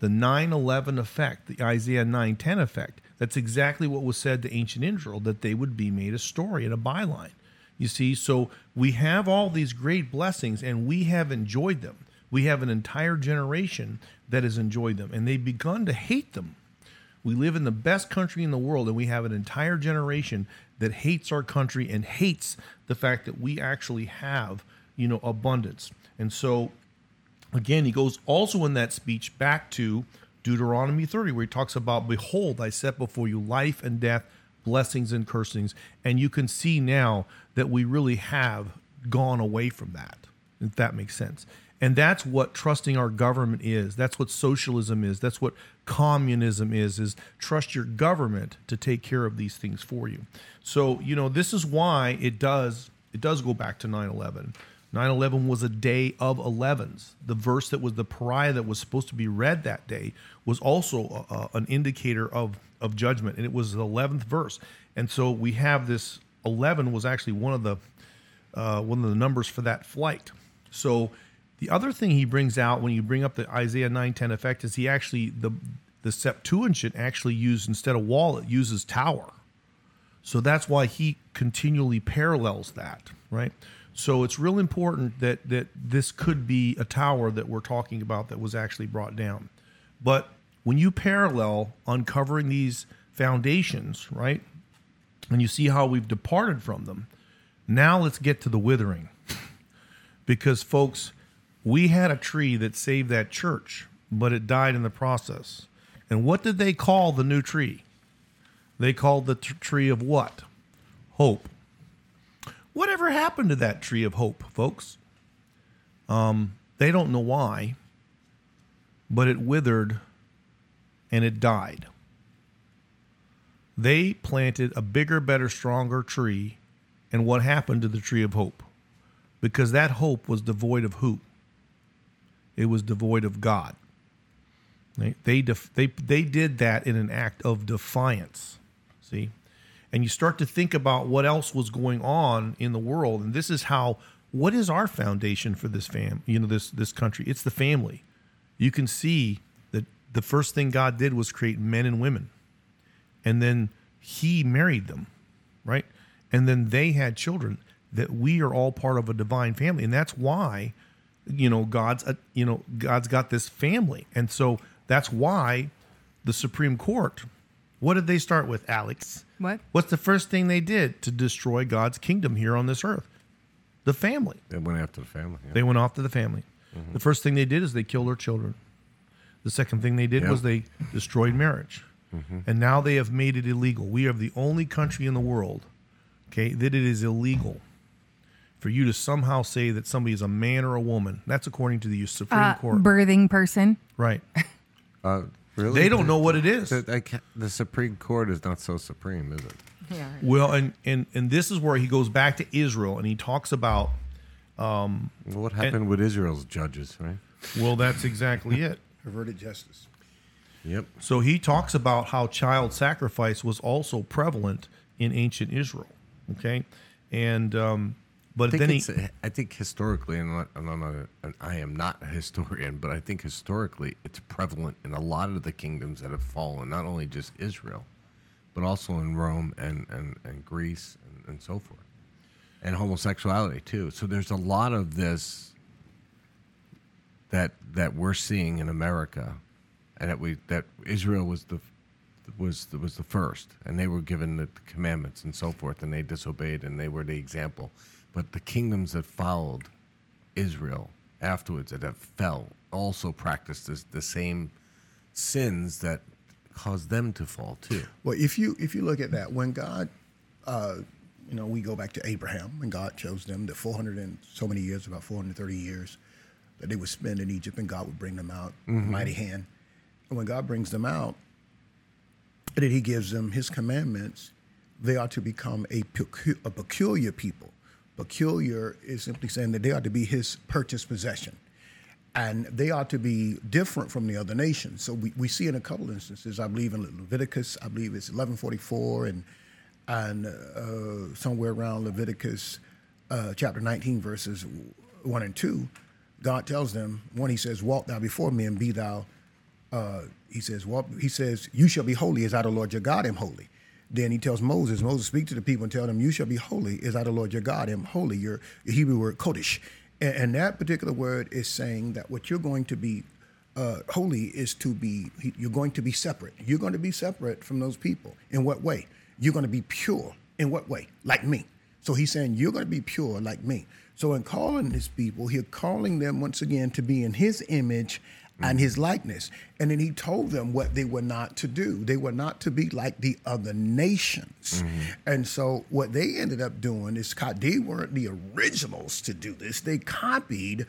The 9 11 effect, the Isaiah 9 10 effect. That's exactly what was said to ancient Israel, that they would be made a story and a byline. You see, so we have all these great blessings and we have enjoyed them. We have an entire generation that has enjoyed them and they've begun to hate them. We live in the best country in the world, and we have an entire generation that hates our country and hates the fact that we actually have, you know, abundance. And so, again, he goes also in that speech back to Deuteronomy 30, where he talks about, Behold, I set before you life and death, blessings and cursings. And you can see now that we really have gone away from that, if that makes sense. And that's what trusting our government is. That's what socialism is. That's what communism is, is trust your government to take care of these things for you. So, you know, this is why it does it does go back to 9/11. 9/11 was a day of 11s. The verse that was the parashah that was supposed to be read that day was also a, a- an indicator of of judgment, and it was the 11th verse. And so we have this 11 was actually one of the uh, one of the numbers for that flight. So the other thing he brings out when you bring up the Isaiah 9:10 effect is he actually the the Septuagint actually used instead of wall it uses tower. So that's why he continually parallels that, right? So it's real important that that this could be a tower that we're talking about that was actually brought down. But when you parallel uncovering these foundations, right? And you see how we've departed from them. Now let's get to the withering. [LAUGHS] because folks, we had a tree that saved that church, but it died in the process. And what did they call the new tree? They called the tr- tree of what? Hope. Whatever happened to that tree of hope, folks? Um, they don't know why, but it withered and it died. They planted a bigger, better, stronger tree, and what happened to the tree of hope? Because that hope was devoid of who? It was devoid of God. They they def- they they did that in an act of defiance. See, and you start to think about what else was going on in the world, and this is how. What is our foundation for this fam? You know this this country. It's the family. You can see that the first thing God did was create men and women. And then he married them, right? And then they had children that we are all part of a divine family. And that's why you know God's uh, you know God's got this family. And so that's why the Supreme Court what did they start with, Alex? What? What's the first thing they did to destroy God's kingdom here on this earth? The family. They went after the family. yeah. They went off to the family. The first thing they did is they killed their children. The second thing they did Yep. was they destroyed marriage. And now they have made it illegal. We are the only country in the world, okay, that it is illegal for you to somehow say that somebody is a man or a woman. That's according to the Supreme Uh, Court. birthing person. right. [LAUGHS] Uh, really? They don't know what it is. The, I the Supreme Court is not so supreme, is it? Yeah. Well, and, and and this is where he goes back to Israel and he talks about Well, what happened with Israel's judges, right? well, that's exactly it. [LAUGHS] Perverted justice. Yep. So he talks about how child sacrifice was also prevalent in ancient Israel. Okay, and um, but I then he I think historically, and I'm not, I'm not a, and I am not a [LAUGHS] historian, but I think historically it's prevalent in a lot of the kingdoms that have fallen, not only just Israel, but also in Rome and, and, and Greece and, and so forth, and homosexuality too. So there's a lot of this that that we're seeing in America, and that we that Israel was the was was the first, and they were given the commandments and so forth, and they disobeyed, and they were the example. But the kingdoms that followed Israel afterwards that have fell also practiced this, the same sins that caused them to fall too. Well, if you if you look at that, when God, uh, you know, we go back to Abraham, and God chose them, the 400 and so many years, about 430 years, that they would spend in Egypt, and God would bring them out, mighty hand. And when God brings them out, that He gives them His commandments, they are to become a, pecu- a peculiar people. Peculiar is simply saying that they are to be His purchased possession and they ought to be different from the other nations. So we, we see in a couple instances, I believe in Leviticus, I believe it's 1144 and and uh, somewhere around Leviticus uh, chapter 19 verses 1 and 2, God tells them, one, he says, walk thou before me and be thou, uh, he says, walk, he says, you shall be holy as I the Lord your God am holy. Then he tells Moses, Moses, speak to the people and tell them, you shall be holy as I the Lord your God am holy. Your, Hebrew word kodesh. And, and that particular word is saying that what you're going to be uh, holy is to be, you're going to be separate. You're going to be separate from those people. In what way? You're going to be pure. In what way? Like me. So he's saying, you're going to be pure like me. So in calling his people, he's calling them once again to be in his image and his likeness. And then he told them what they were not to do. They were not to be like the other nations. And so what they ended up doing is they weren't the originals to do this. They copied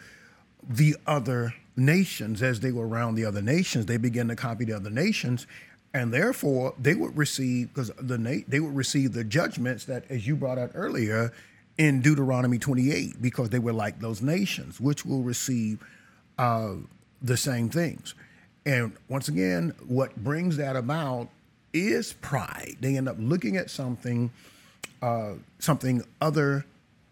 the other nations as they were around the other nations. They began to copy the other nations. And therefore, they would receive because the they would receive the judgments that, as you brought out earlier, in Deuteronomy 28, because they were like those nations, which will receive uh, the same things. And once again, what brings that about is pride. They end up looking at something, uh, something other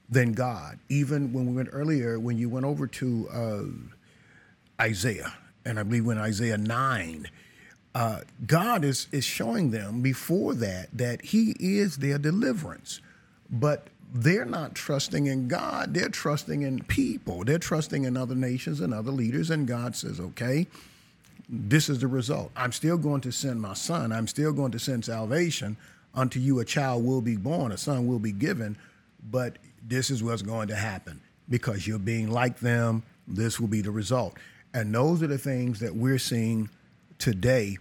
than God. Even when we went earlier, when you went over to uh, Isaiah, and I believe when Isaiah 9, uh, God is, is showing them before that that He is their deliverance. But they're not trusting in God, they're trusting in people, they're trusting in other nations and other leaders. And God says, okay, this is the result. I'm still going to send my son, I'm still going to send salvation. Unto you a child will be born, a son will be given, but this is what's going to happen because you're being like them. This will be the result. And those are the things that we're seeing today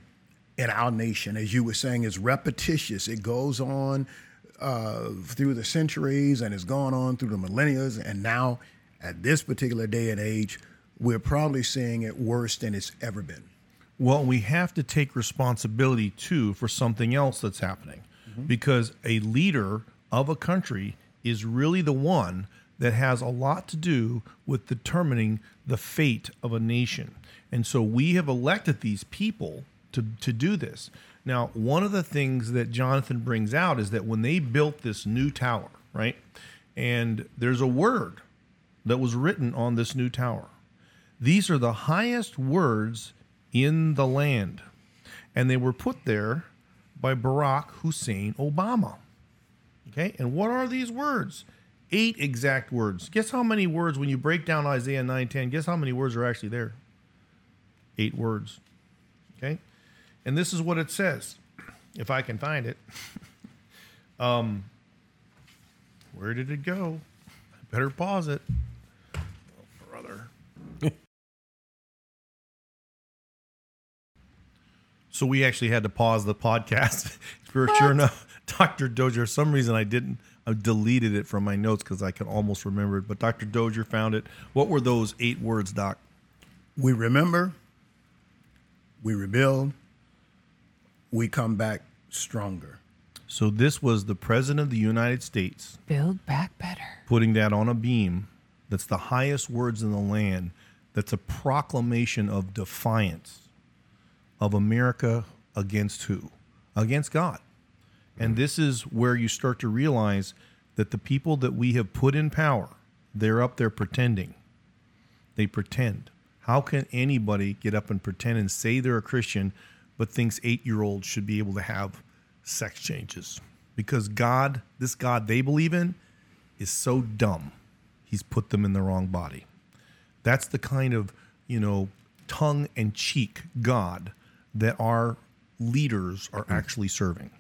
in our nation. As you were saying, is repetitious. It goes on uh, through the centuries and it's gone on through the millennia. And now, at this particular day and age, we're probably seeing it worse than it's ever been. Well, we have to take responsibility too for something else that's happening because a leader of a country is really the one that has a lot to do with determining the fate of a nation. And so we have elected these people to, to do this. Now, one of the things that Jonathan brings out is that when they built this new tower, right? And there's a word that was written on this new tower. These are the highest words in the land. And they were put there by Barack Hussein Obama. Okay, and what are these words? Eight exact words. Guess how many words when you break down Isaiah 9:10, guess how many words are actually there? Eight words. Okay? And this is what it says. If I can find it. [LAUGHS] um where did it go? I better pause it. Oh, brother. [LAUGHS] so we actually had to pause the podcast. [LAUGHS] For sure enough, Dr. Dozier, for some reason I didn't I deleted it from my notes because I can almost remember it. But Dr. Dozier found it. What were those eight words, Doc? We remember, we rebuild, we come back stronger. So this was the President of the United States Build back better. putting that on a beam that's the highest words in the land that's a proclamation of defiance of America against who? Against God. And this is where you start to realize that the people that we have put in power, they're up there pretending. They pretend. How can anybody get up and pretend and say they're a Christian but thinks 8-year-olds should be able to have sex changes? Because God, this God they believe in is so dumb. He's put them in the wrong body. That's the kind of, you know, tongue and cheek God that our leaders are hmm. actually serving.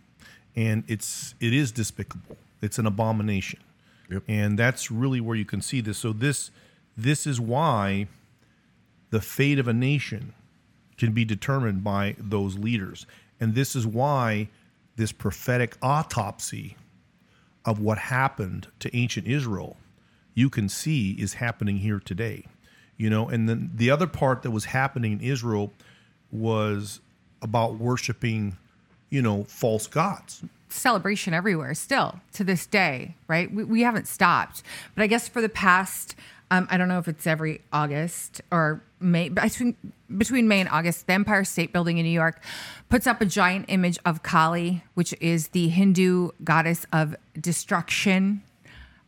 And it's it is despicable. It's an abomination. Yep. And that's really where you can see this. So this this is why the fate of a nation can be determined by those leaders. And this is why this prophetic autopsy of what happened to ancient Israel, you can see is happening here today. You know, and then the other part that was happening in Israel was about worshiping, you know, false gods. celebration everywhere still to this day, right? We, we haven't stopped. But I guess for the past, um, I don't know if it's every August or May, but between, between May and August, the Empire State Building in New York puts up a giant image of Kali, which is the Hindu goddess of destruction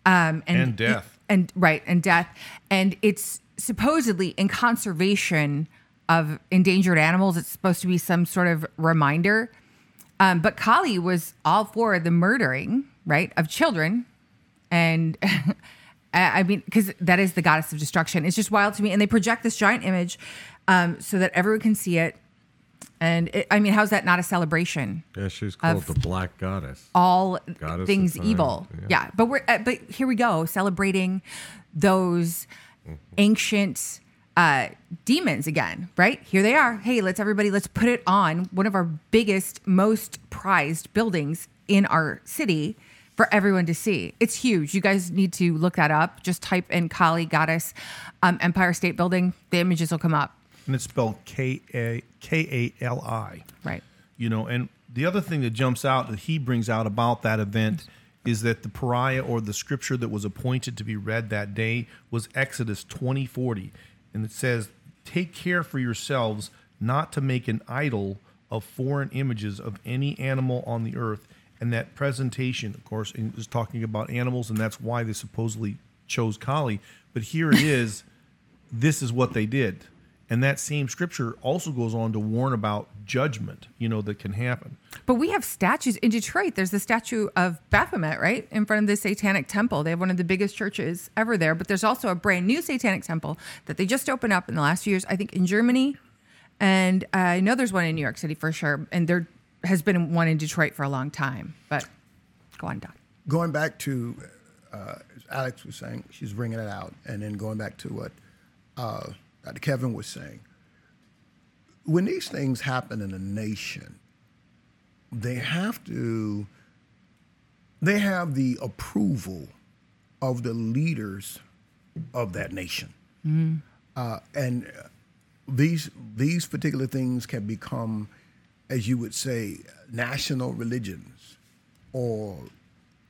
um, and, And death. and right and death. And it's supposedly in conservation of endangered animals. It's supposed to be some sort of reminder. Um, but kali was all for the murdering right of children. And [LAUGHS] I I mean, because that is the goddess of destruction. It's just wild to me. And they project this giant image um, so that everyone can see it. And it, I mean, how's that not a celebration? Yeah, she's called the Black Goddess. all Goddess things evil. yeah. Yeah. but we're uh, but here we go celebrating those ancient uh, demons again, right? Here they are. Hey, let's everybody let's put it on one of our biggest, most prized buildings in our city for everyone to see. It's huge. You guys need to look that up. Just type in Kali Goddess um, Empire State Building. The images will come up. And it's spelled K A K A L I. Right. You know, and the other thing that jumps out that he brings out about that event is that the parashah or the scripture that was appointed to be read that day was Exodus 2040. And it says, Take care for yourselves not to make an idol of foreign images of any animal on the earth. And that presentation, of course, is talking about animals, and that's why they supposedly chose Kali. But here it [LAUGHS] is this is what they did. And that same scripture also goes on to warn about judgment, you know, that can happen. But we have statues in Detroit. There's the statue of Baphomet, right, in front of the Satanic Temple. They have one of the biggest churches ever there. But there's also a brand new Satanic Temple that they just opened up in the last few years, I think, in Germany. And uh, I know there's one in New York City for sure. And there has been one in Detroit for a long time. But go on, Doc. Going back to, uh, as Alex was saying, she's bringing it out, and then going back to what uh, Dr. Kevan was saying. When these things happen in a nation, they have to, they have the approval of the leaders of that nation. Uh, and these these particular things can become, as you would say, national religions or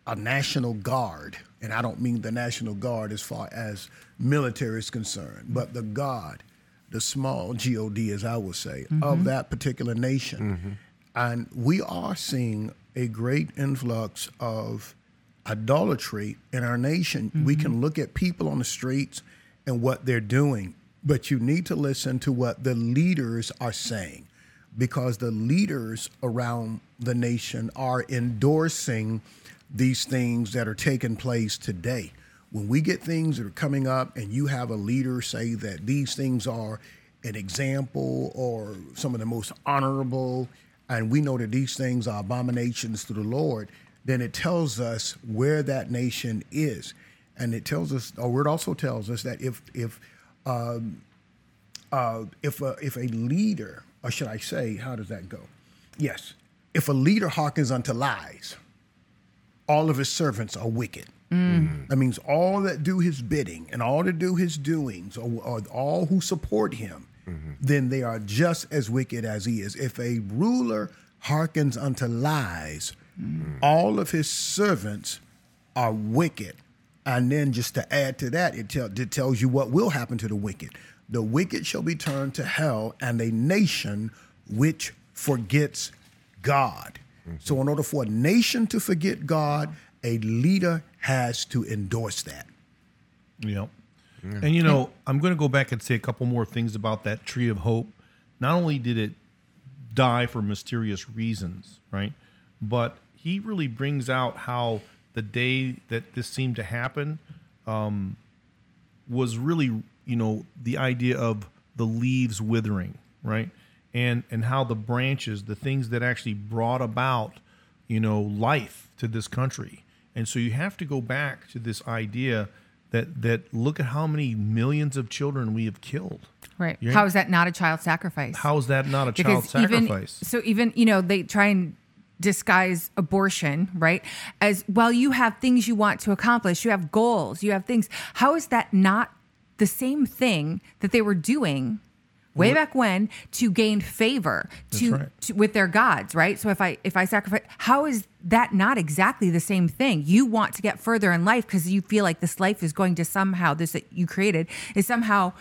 a national guard, and I don't mean the national guard as far as military is concerned, but the God, the small God, as I would say, of mm-hmm. that particular nation. Mm-hmm. And we are seeing a great influx of idolatry in our nation. We can mm-hmm. look at people on the streets and what they're doing, but you need to listen to what the leaders are saying because the leaders around the nation are endorsing these things that are taking place today. When we get things that are coming up and you have a leader say that these things are an example or some of the most honorable, and we know that these things are abominations to the Lord, then it tells us where that nation is. And it tells us, or it also tells us that if if um, uh, if a, if a leader, or should I say, how does that go? Yes, if a leader hearkens unto lies, all of his servants are wicked. Mm. That means all that do his bidding and all that do his doings, or, or all who support him, mm-hmm. then they are just as wicked as he is. If a ruler hearkens unto lies, mm. all of his servants are wicked. And then just to add to that, it, tell, it tells you what will happen to the wicked. The wicked shall be turned to hell, and a nation which forgets God. So, in order for a nation to forget God, a leader has to endorse that. Yep. And you know, I'm going to go back and say a couple more things about that tree of hope. Not only did it die for mysterious reasons, right? But he really brings out how the day that this seemed to happen um, was really, you know, the idea of the leaves withering, right? And and how the branches, the things that actually brought about, you know, life to this country. And so you have to go back to this idea that that look at how many millions of children we have killed. Right. Yeah. How is that not a child sacrifice? How is that not a child even sacrifice? so even you know they try and disguise abortion right as well you have things you want to accomplish you have goals you have things how is that not the same thing that they were doing way back when to gain favor to, right. to with their gods right? So if i if i sacrifice how is that not exactly the same thing? You want to get further in life because you feel like this life is going to somehow this that you created is somehow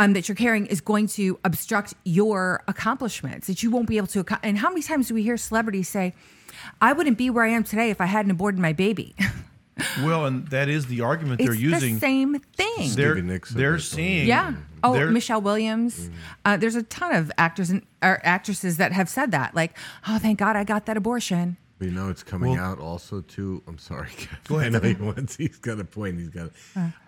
um, that you're carrying is going to obstruct your accomplishments that you won't be able to and how many times do we hear celebrities say i wouldn't be where i am today if i hadn't aborted my baby [LAUGHS] well, and that is the argument they're using. the same thing they're Stevie Nicks said they're that somewhere. saying yeah. Oh, they're- Michelle Williams. Uh, there's a ton of actors and or actresses that have said that. Like, oh, thank God I got that abortion. But you know, it's coming Well- out also too. I'm sorry, Kev. [LAUGHS] Go ahead. I know he wants. He's got a point. He's got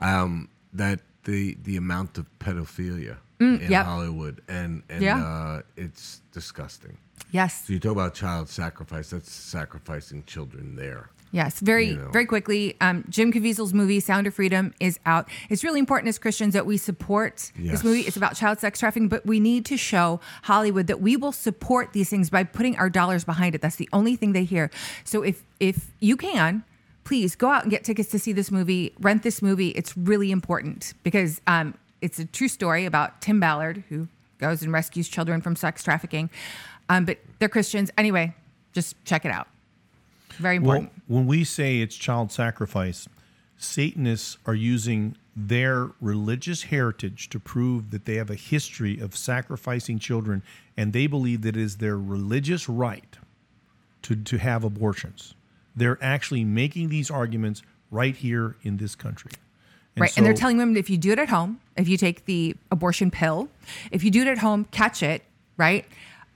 um, that the the amount of pedophilia in Mm, yep. Hollywood and and Yeah. uh, it's disgusting. Yes. So you talk about child sacrifice. That's sacrificing children there. Yes, very, You know. very quickly. Um, Jim Caviezel's movie "Sound of Freedom" is out. It's really important as Christians that we support Yes. this movie. It's about child sex trafficking, but we need to show Hollywood that we will support these things by putting our dollars behind it. That's the only thing they hear. So if if you can, please go out and get tickets to see this movie. Rent this movie. It's really important because um, it's a true story about Tim Ballard who goes and rescues children from sex trafficking. Um, but they're Christians anyway. Just check it out. Very Well, important. when we say it's child sacrifice, Satanists are using their religious heritage to prove that they have a history of sacrificing children, and they believe that it is their religious right to, to have abortions. They're actually making these arguments right here in this country. right. and they're telling women if you do it at home, if you take the abortion pill, if you do it at home, catch it, right?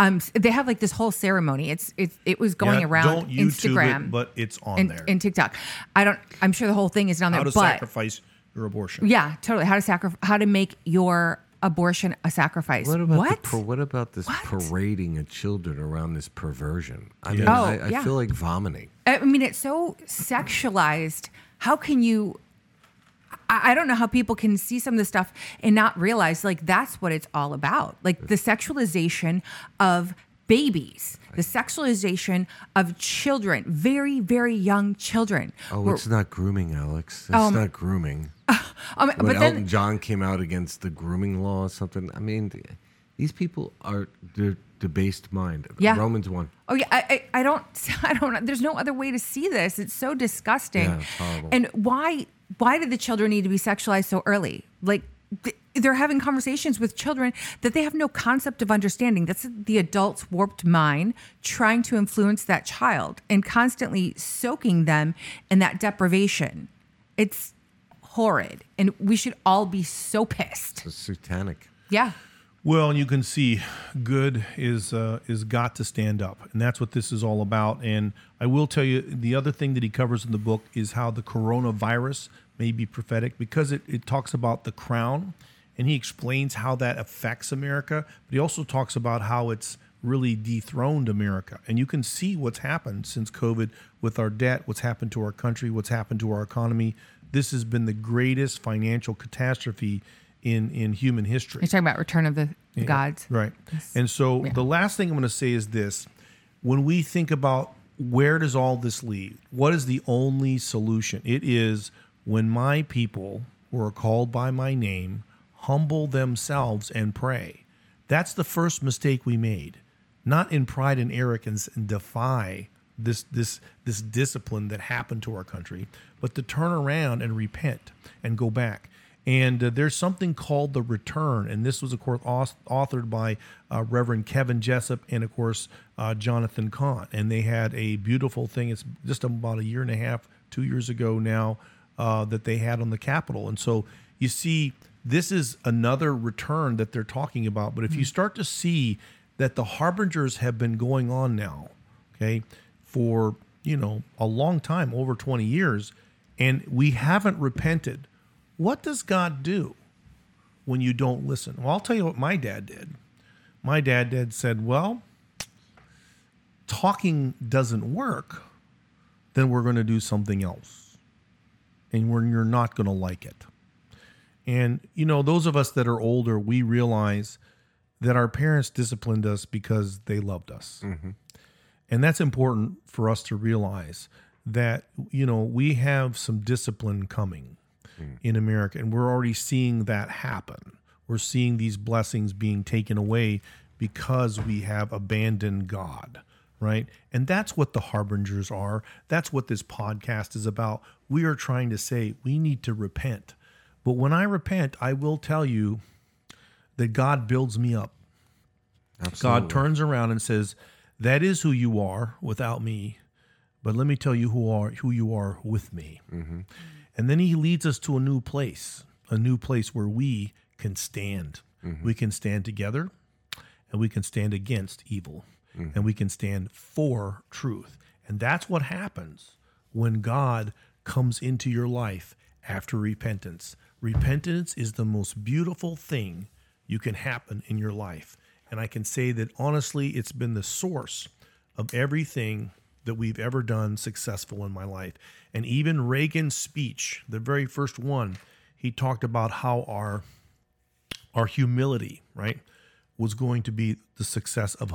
Um, they have like this whole ceremony. It's it, it was going Yeah, around Don't Instagram it, but it's on and, there. and TikTok. I don't. I'm sure the whole thing is on How there, to but sacrifice your abortion. yeah, totally. How to sacrifice? How to make your abortion a sacrifice? What about what? the par- what about this What? parading of children around this perversion? I mean, Oh, I, I yeah. feel like vomiting. I mean, it's so sexualized. How can you? I I don't know how people can see some of this stuff and not realize like that's what it's all about. Like the sexualization of babies, the sexualization of children, very, very young children. Oh, We're- it's not grooming, Alex. That's not grooming. [LAUGHS] um, when but Elton then, John came out against the grooming law or something, I mean, these people are they're debased mind. Yeah. Romans one. oh yeah, I, I, I don't, [LAUGHS] I don't. There's no other way to see this. It's so disgusting. Yeah, it's. And why, why did the children need to be sexualized so early? Like they're having conversations with children that they have no concept of understanding. That's the adult's warped mind trying to influence that child and constantly soaking them in that deprivation. It's horrid, and we should all be so pissed. It's satanic. Yeah. Well, and you can see good is uh, is got to stand up, and that's what this is all about. And I will tell you, the other thing that he covers in the book is how the coronavirus may be prophetic because it, it talks about the crown, and he explains how that affects America. But he also talks about how it's really dethroned America, and you can see what's happened since COVID with our debt, what's happened to our country, what's happened to our economy. This has been the greatest financial catastrophe in in human history. You're talking about Return of the Gods. Right. And so the last thing I'm going to say is this when we think about where does all this lead? What is the only solution? It is when my people who are called by my name humble themselves and pray. That's the first mistake we made. Not in pride and arrogance and defy this this this discipline that happened to our country, but to turn around and repent and go back. And uh, there's something called the return, and this was, of course, authored by uh, Reverend Kevin Jessup and, of course, uh, Jonathan Cahn. And they had a beautiful thing. It's just about a year and a half, two years ago now, uh, that they had on the Capitol. And so you see, this is another return that they're talking about. But if you start to see that the harbingers have been going on now, okay, for you know a long time, over 20 years, and we haven't repented what does God do when you don't listen? Well, I'll tell you what my dad did. My dad dad said, "Well, talking doesn't work, then we're going to do something else, and when you're not going to like it." And you know, those of us that are older, we realize that our parents disciplined us because they loved us, mm-hmm. and that's important for us to realize that you know we have some discipline coming Mm. in America. And we're already seeing that happen. We're seeing these blessings being taken away because we have abandoned God, right? And that's what the harbingers are. That's what this podcast is about. We are trying to say we need to repent. But when I repent, I will tell you that God builds me up. God turns around and says, That is who you are without me. But let me tell you who are who you are with me. Mm-hmm. And then he leads us to a new place, a new place where we can stand. Mm-hmm. We can stand together and we can stand against evil mm-hmm. and we can stand for truth. And that's what happens when God comes into your life after repentance. Repentance is the most beautiful thing you can happen in your life. And I can say that honestly, it's been the source of everything that we've ever done successful in my life. And even Reagan's speech, the very first one, he talked about how our our humility, right, was going to be the success of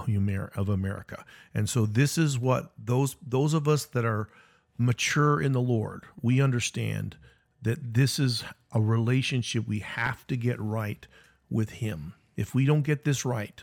of America. And so this is what those those of us that are mature in the Lord, we understand that this is a relationship we have to get right with him. If we don't get this right,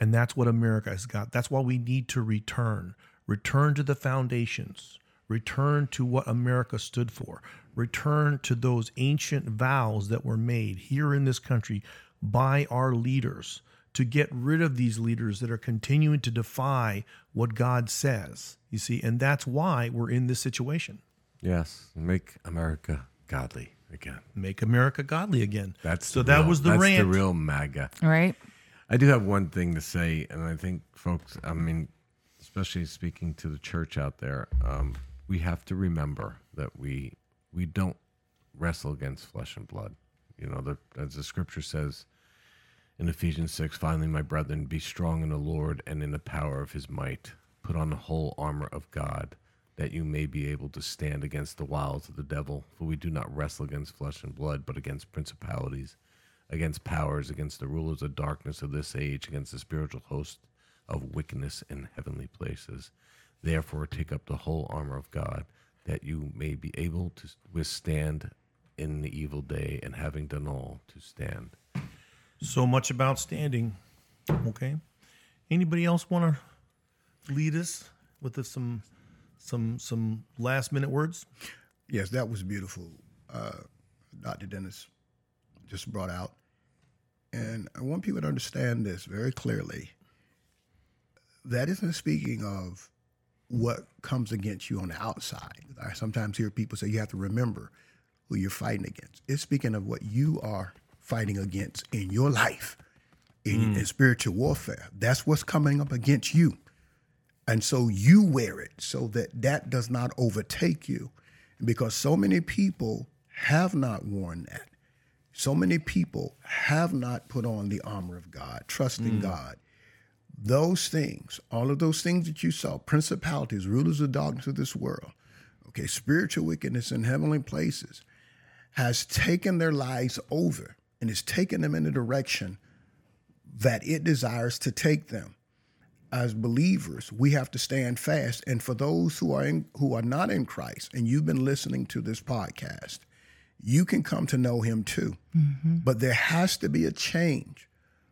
and that's what America has got. That's why we need to return. Return to the foundations. Return to what America stood for. Return to those ancient vows that were made here in this country by our leaders to get rid of these leaders that are continuing to defy what God says. You see, and that's why we're in this situation. Yes, make America godly again. Make America godly again. That's so the that real- was the that's rant. the real MAGA. All right. I do have one thing to say, and I think folks, I mean, especially speaking to the church out there, um, we have to remember that we we don't wrestle against flesh and blood. You know, the, as the scripture says in Ephesians six, finally, my brethren, be strong in the Lord and in the power of His might. Put on the whole armor of God, that you may be able to stand against the wiles of the devil. For we do not wrestle against flesh and blood, but against principalities against powers, against the rulers of darkness of this age, against the spiritual host of wickedness in heavenly places. Therefore, take up the whole armor of God, that you may be able to withstand in the evil day, and having done all, to stand. so much about standing. Okay. Anybody else want to lead us with the- some some some last minute words? Yes, that was beautiful. Uh, Dr. Dennis just brought out. And I want people to understand this very clearly. That isn't speaking of what comes against you on the outside. I sometimes hear people say you have to remember who you're fighting against. It's speaking of what you are fighting against in your life, in, mm. in spiritual warfare. That's what's coming up against you. And so you wear it so that that does not overtake you. Because so many people have not worn that. So many people have not put on the armor of God, trusting mm. God. Those things, all of those things that you saw, principalities, rulers of darkness of this world, okay, spiritual wickedness in heavenly places, has taken their lives over and has taken them in the direction that it desires to take them as believers, we have to stand fast. And for those who are in, who are not in Christ, and you've been listening to this podcast, you can come to know Him too. Mm-hmm. But there has to be a change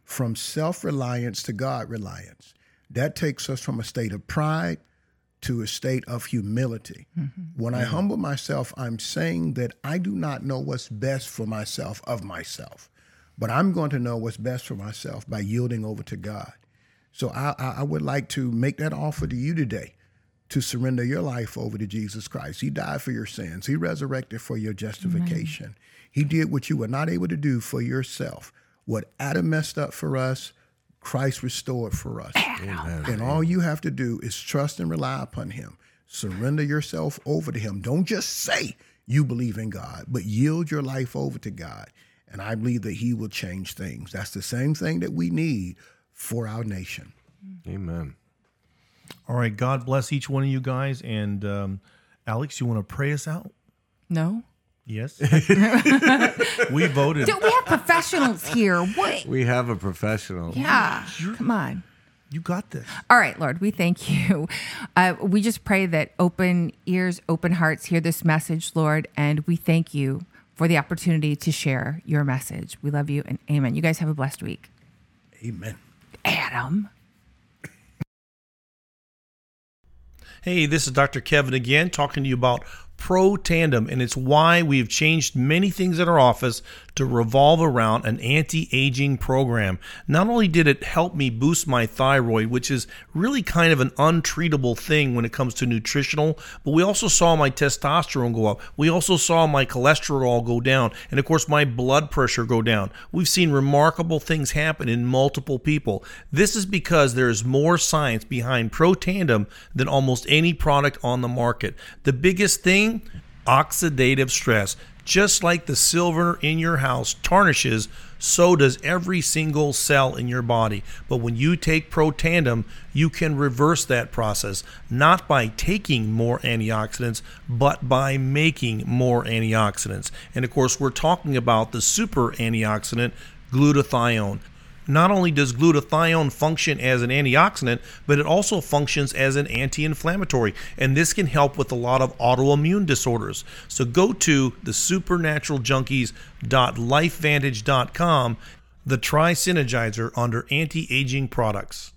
from self reliance to God reliance. That takes us from a state of pride to a state of humility. Mm-hmm. When I humble myself, I'm saying that I do not know what's best for myself of myself, but I'm going to know what's best for myself by yielding over to God. So I, I I would like to make that offer to you today to surrender your life over to Jesus Christ. He died for your sins. He resurrected for your justification. He did what you were not able to do for yourself. What Adam messed up for us, Christ restored for us. And all you have to do is trust and rely upon him. Surrender yourself over to him. Don't just say you believe in God, but yield your life over to God. And I believe that he will change things. That's the same thing that we need for our nation. Amen. All right. God bless each one of you guys. And um, Alex, you want to pray us out? No. Yes. [LAUGHS] we voted. Dude, we have professionals here. What? We have a professional. Yeah. Come on. You got this. All right, Lord, we thank you. Uh, we just pray that open ears, open hearts hear this message, Lord, and we thank you for the opportunity to share your message. We love you and amen. You guys have a blessed week. Amen. Adam. Hey, this is Dr. Kevan again talking to you about Protandim, and it's why we've changed many things in our office to revolve around an anti aging program. Not only did it help me boost my thyroid, which is really kind of an untreatable thing when it comes to nutritional, but we also saw my testosterone go up. We also saw my cholesterol go down, and of course, my blood pressure go down. We've seen remarkable things happen in multiple people. This is because there is more science behind Protandim than almost any product on the market. The biggest thing oxidative stress. Just like the silver in your house tarnishes, so does every single cell in your body. But when you take Protandim, you can reverse that process, not by taking more antioxidants, but by making more antioxidants. And of course, we're talking about the super antioxidant, glutathione. Not only does glutathione function as an antioxidant, but it also functions as an anti inflammatory. And this can help with a lot of autoimmune disorders. So go to the supernaturalJunkies.lifevantage.com, the Tri Synergizer under anti aging products.